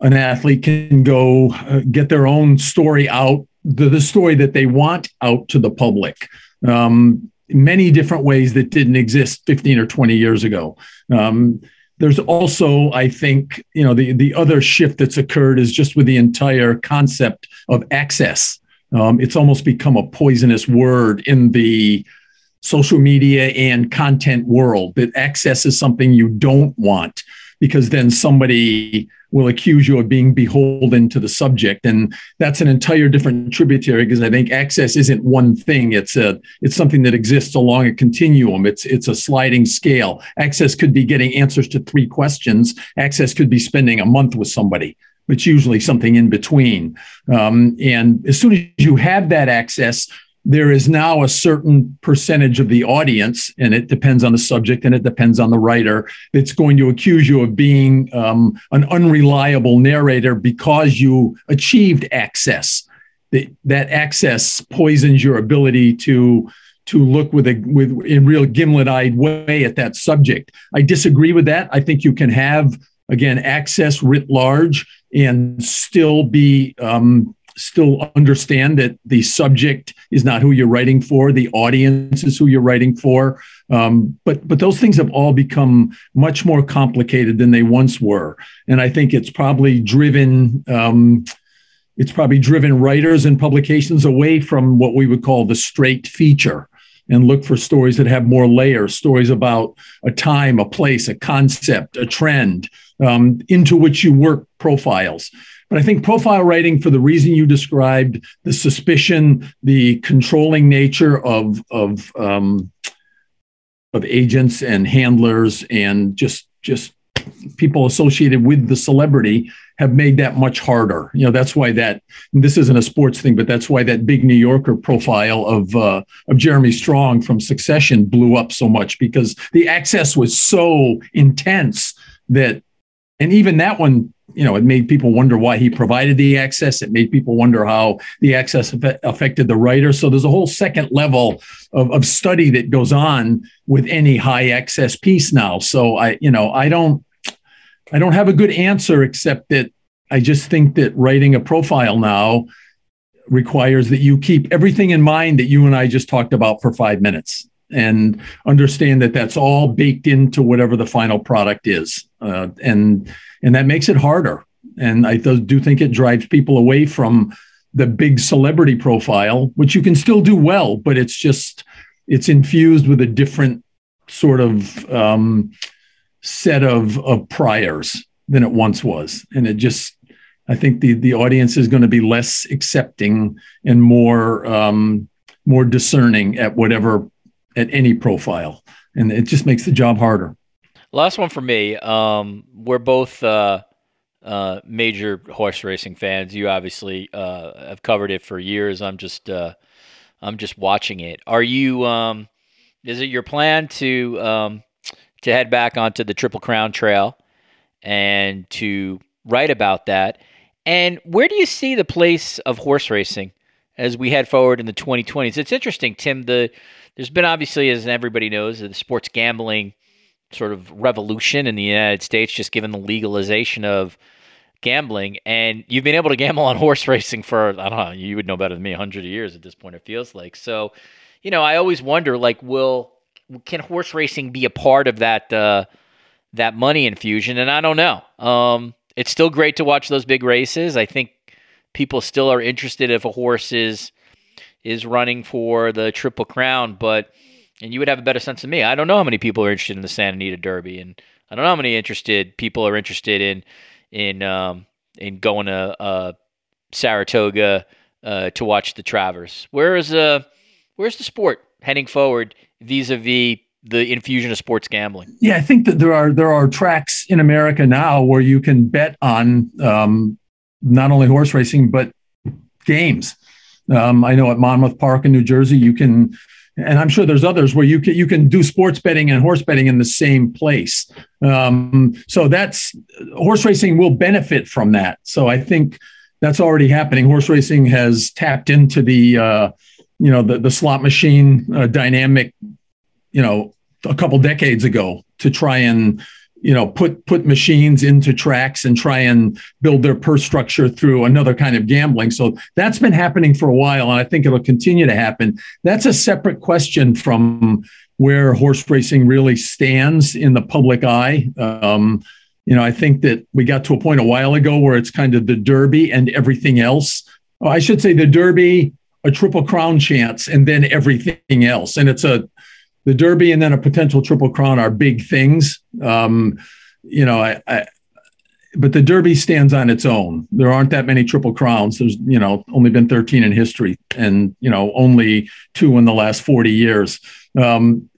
an athlete can go uh, get their own story out, the, the story that they want out to the public. Um, many different ways that didn't exist 15 or 20 years ago. Um, there's also, I think, you know, the, the other shift that's occurred is just with the entire concept of access. Um, it's almost become a poisonous word in the social media and content world that access is something you don't want because then somebody will accuse you of being beholden to the subject. And that's an entire different tributary because i think access isn't one thing. It's a it's something that exists along a continuum. It's it's a sliding scale. Access could be getting answers to three questions. Access could be spending a month with somebody. It's usually something in between. Um, and as soon as you have that access there is now a certain percentage of the audience, and it depends on the subject and it depends on the writer, that's going to accuse you of being um, an unreliable narrator because you achieved access. That, access poisons your ability to to look with a with in real gimlet-eyed way at that subject. I disagree with that. I think you can have again access writ large and still be um, still understand that the subject is not who you're writing for, the audience is who you're writing for. Um, but but those things have all become much more complicated than they once were, and I think it's probably driven. Um, it's probably driven writers and publications away from what we would call the straight feature and look for stories that have more layers, stories about a time, a place, a concept, a trend, um, into which you work profiles. But I think profile writing, for the reason you described, the suspicion, the controlling nature of of um, of agents and handlers, and just just people associated with the celebrity have made that much harder. You know, that's why that this isn't a sports thing, but that's why that big New Yorker profile of uh, of Jeremy Strong from Succession blew up so much because the access was so intense that, and even that one you know, it made people wonder why he provided the access. It made people wonder how the access affected the writer. So there's a whole second level of, of study that goes on with any high access piece now. So I, you know, I don't, I don't have a good answer except that I just think that writing a profile now requires that you keep everything in mind that you and I just talked about for five minutes and understand that that's all baked into whatever the final product is. Uh, and and that makes it harder. And I do think it drives people away from the big celebrity profile, which you can still do well, but it's just it's infused with a different sort of um, set of of priors than it once was, and it just I think the the audience is going to be less accepting and more um, more discerning at whatever at any profile, and it just makes the job harder. Last one for me. Um, we're both uh, uh, major horse racing fans. You obviously uh, have covered it for years. I'm just uh, I'm just watching it. Are you? Um, is it your plan to um, to head back onto the Triple Crown Trail and to write about that? And where do you see the place of horse racing as we head forward in the 2020s? It's interesting, Tim. The there's been obviously, as everybody knows, the sports gambling sort of revolution in the United States, just given the legalization of gambling. And you've been able to gamble on *laughs* horse racing for, I don't know, you would know better than me, 100 years at this point, it feels like. So, you know, I always wonder, like, will, can horse racing be a part of that, uh, that money infusion? And I don't know. Um, it's still great to watch those big races. I think people still are interested if a horse is, is running for the Triple Crown, but and you would have a better sense than me. I don't know how many people are interested in the Santa Anita Derby, and I don't know how many interested people are interested in in um, in going to uh, Saratoga uh, to watch the Travers. Where is uh where's the sport heading forward vis-a-vis the infusion of sports gambling? Yeah, I think that there are there are tracks in America now where you can bet on um, not only horse racing but games. Um, I know at Monmouth Park in New Jersey, you can, and I'm sure there's others where you can you can do sports betting and horse betting in the same place. Um, so that's horse racing will benefit from that. So I think that's already happening. Horse racing has tapped into the uh, you know the the slot machine uh, dynamic, you know, a couple decades ago to try and you know put put machines into tracks and try and build their purse structure through another kind of gambling. So that's been happening for a while and i think it'll continue to happen. That's a separate question from where horse racing really stands in the public eye. Um, you know i think that we got to a point a while ago where it's kind of the derby and everything else. Oh, i should say the derby a triple crown chance and then everything else. And it's a the Derby and then a potential Triple Crown are big things. Um, you know, I, I, but the Derby stands on its own. There aren't that many Triple Crowns. There's, you know, only been 13 in history, and you know, only two in the last 40 years. Um,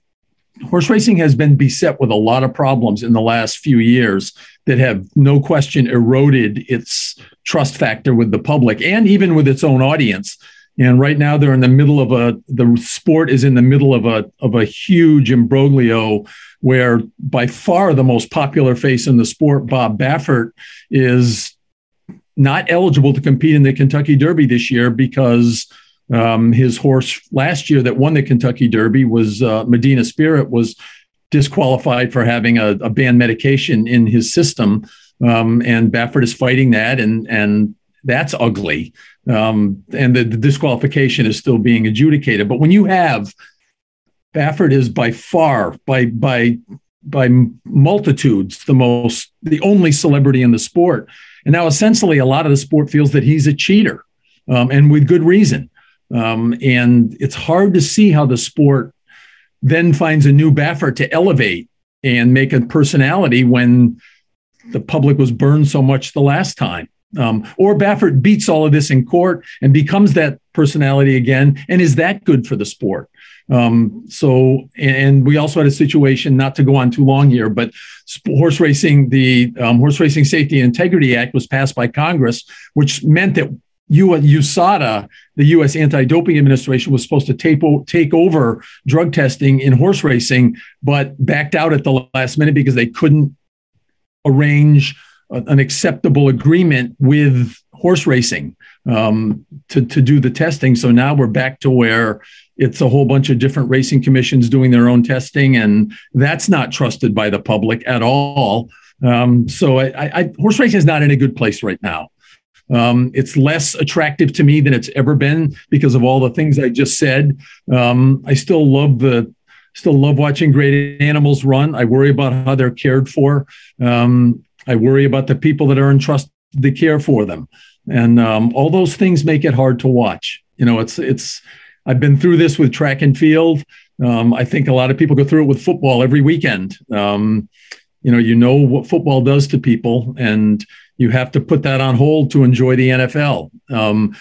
horse racing has been beset with a lot of problems in the last few years that have no question eroded its trust factor with the public and even with its own audience. And right now they're in the middle of a the sport is in the middle of a of a huge imbroglio where by far the most popular face in the sport, Bob Baffert, is not eligible to compete in the Kentucky Derby this year because um, his horse last year that won the Kentucky Derby was uh, Medina Spirit was disqualified for having a, a banned medication in his system, um, and Baffert is fighting that, and and that's ugly um, and the, the, disqualification is still being adjudicated. But when you have Baffert is by far by by by multitudes the most the only celebrity in the sport, and now essentially a lot of the sport feels that he's a cheater, um, and with good reason. Um, and it's hard to see how the sport then finds a new Baffert to elevate and make a personality when the public was burned so much the last time. Um, or Baffert beats all of this in court and becomes that personality again. And is that good for the sport? Um, so, and we also had a situation, not to go on too long here, but horse racing, the um, Horse Racing Safety and Integrity Act was passed by Congress, which meant that USADA, the U.S. Anti-Doping Administration, was supposed to take, take over drug testing in horse racing, but backed out at the last minute because they couldn't arrange an acceptable agreement with horse racing um, to, to do the testing. So now we're back to where it's a whole bunch of different racing commissions doing their own testing, and that's not trusted by the public at all. Um, so I, I, horse racing is not in a good place right now. Um, it's less attractive to me than it's ever been because of all the things I just said. Um, I still love the still love watching great animals run. I worry about how they're cared for. Um, I worry about the people that are entrusted to care for them, and um, all those things make it hard to watch. You know, it's it's. I've been through this with track and field. Um, I think a lot of people go through it with football every weekend. Um, you know, you know what football does to people, and you have to put that on hold to enjoy the NFL. Um,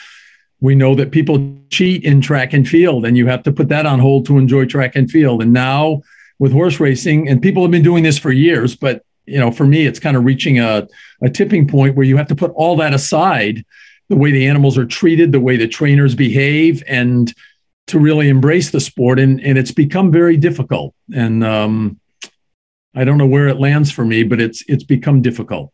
we know that people cheat in track and field, and you have to put that on hold to enjoy track and field. And now with horse racing, and people have been doing this for years, but you know, for me, it's kind of reaching a, a tipping point where you have to put all that aside the way the animals are treated, the way the trainers behave, and to really embrace the sport. And, and it's become very difficult. And um, I don't know where it lands for me, but it's it's become difficult.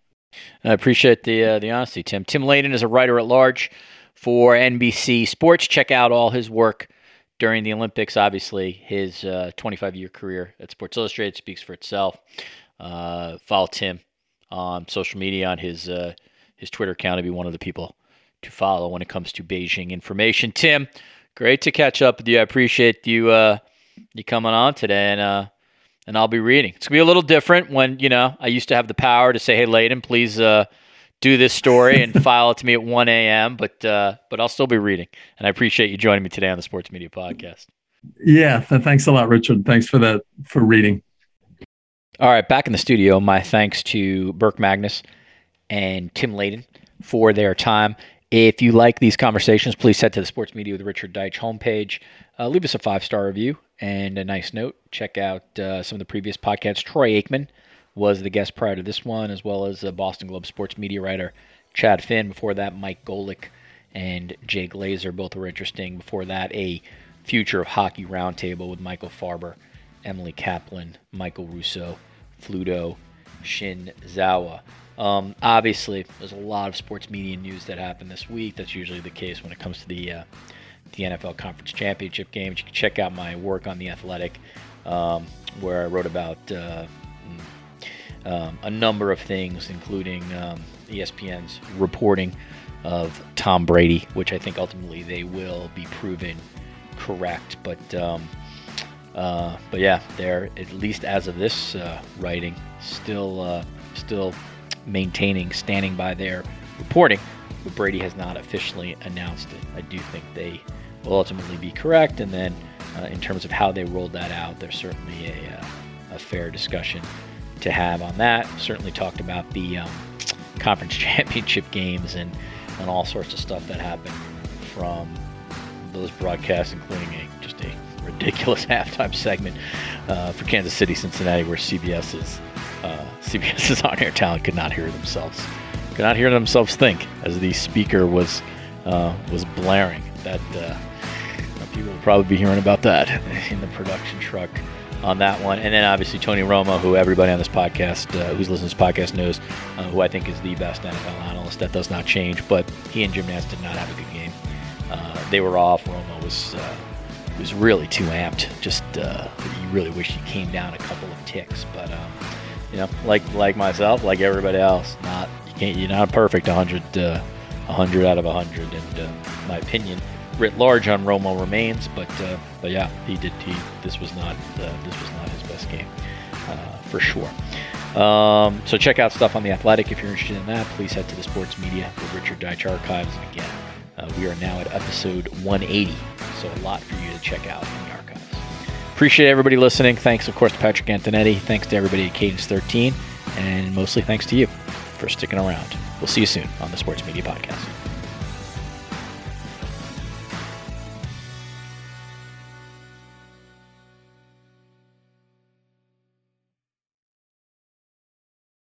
I appreciate the uh, the honesty, Tim. Tim Layden is a writer at large for NBC Sports. Check out all his work during the Olympics. Obviously, his uh, 25 year career at Sports Illustrated speaks for itself. Uh, follow Tim on social media on his uh, his Twitter account to be one of the people to follow when it comes to Beijing information. Tim, great to catch up with you. I appreciate you uh, you coming on today, and uh, and I'll be reading. It's gonna be a little different when you know I used to have the power to say, "Hey, Layden, please." Uh, do this story and *laughs* file it to me at 1 a.m. But uh, but I'll still be reading, and I appreciate you joining me today on the Sports Media Podcast. Yeah, thanks a lot, Richard. Thanks for that for reading. All right, back in the studio. My thanks to Burke Magnus and Tim Layden for their time. If you like these conversations, please head to the Sports Media with Richard Deitsch homepage. Uh, leave us a five star review And a nice note: check out uh, some of the previous podcasts. Troy Aikman was the guest prior to this one, as well as the Boston Globe sports media writer Chad Finn. Before that, Mike Golic and Jay Glazer both were interesting. Before that, a future of hockey roundtable with Michael Farber, Emily Kaplan, Michael Russo, Fluto, Shin Zawa. Um, obviously, there's a lot of sports media news that happened this week. That's usually the case when it comes to the uh, the NFL Conference Championship games. You can check out my work on the Athletic, um, where I wrote about uh, um, a number of things, including um, ESPN's reporting of Tom Brady, which I think ultimately they will be proven correct. But um, uh, but yeah, they're at least as of this uh, writing still uh, still maintaining, standing by their reporting. But Brady has not officially announced it. I do think they will ultimately be correct. And then uh, in terms of how they rolled that out, there's certainly a, uh, a fair discussion to have on that. Certainly talked about the um, conference *laughs* championship games and, and all sorts of stuff that happened from those broadcasts, including a just a ridiculous *laughs* halftime segment uh, for Kansas City, Cincinnati, where CBS's uh, *laughs* CBS's on-air talent could not hear themselves, could not hear themselves think as the speaker was uh, was blaring. That uh, people will probably be hearing about that *laughs* in the production truck on that one. And then obviously Tony Romo, who everybody on this podcast, uh, who's listening to this podcast knows, uh, who I think is the best NFL analyst. That does not change, but he and Jim Nantz did not have a good game. Uh, they were off. Romo was uh, was really too amped. Just uh, you really wish he came down a couple of ticks, but um, you know, like like myself, like everybody else, not you can't you're not perfect 100 100 uh, out of 100, and my opinion writ large on Romo remains, but uh, but yeah, he did. He this was not uh, this was not his best game uh, for sure. Um, so check out stuff on the Athletic if you're interested in that. Please head to the Sports Media with Richard Deitsch archives. Again, uh, we are now at episode 180, so a lot for you to check out in the archives. Appreciate everybody listening. Thanks, of course, to Patrick Antonetti. Thanks to everybody at Cadence 13, and mostly thanks to you for sticking around. We'll see you soon on the Sports Media Podcast.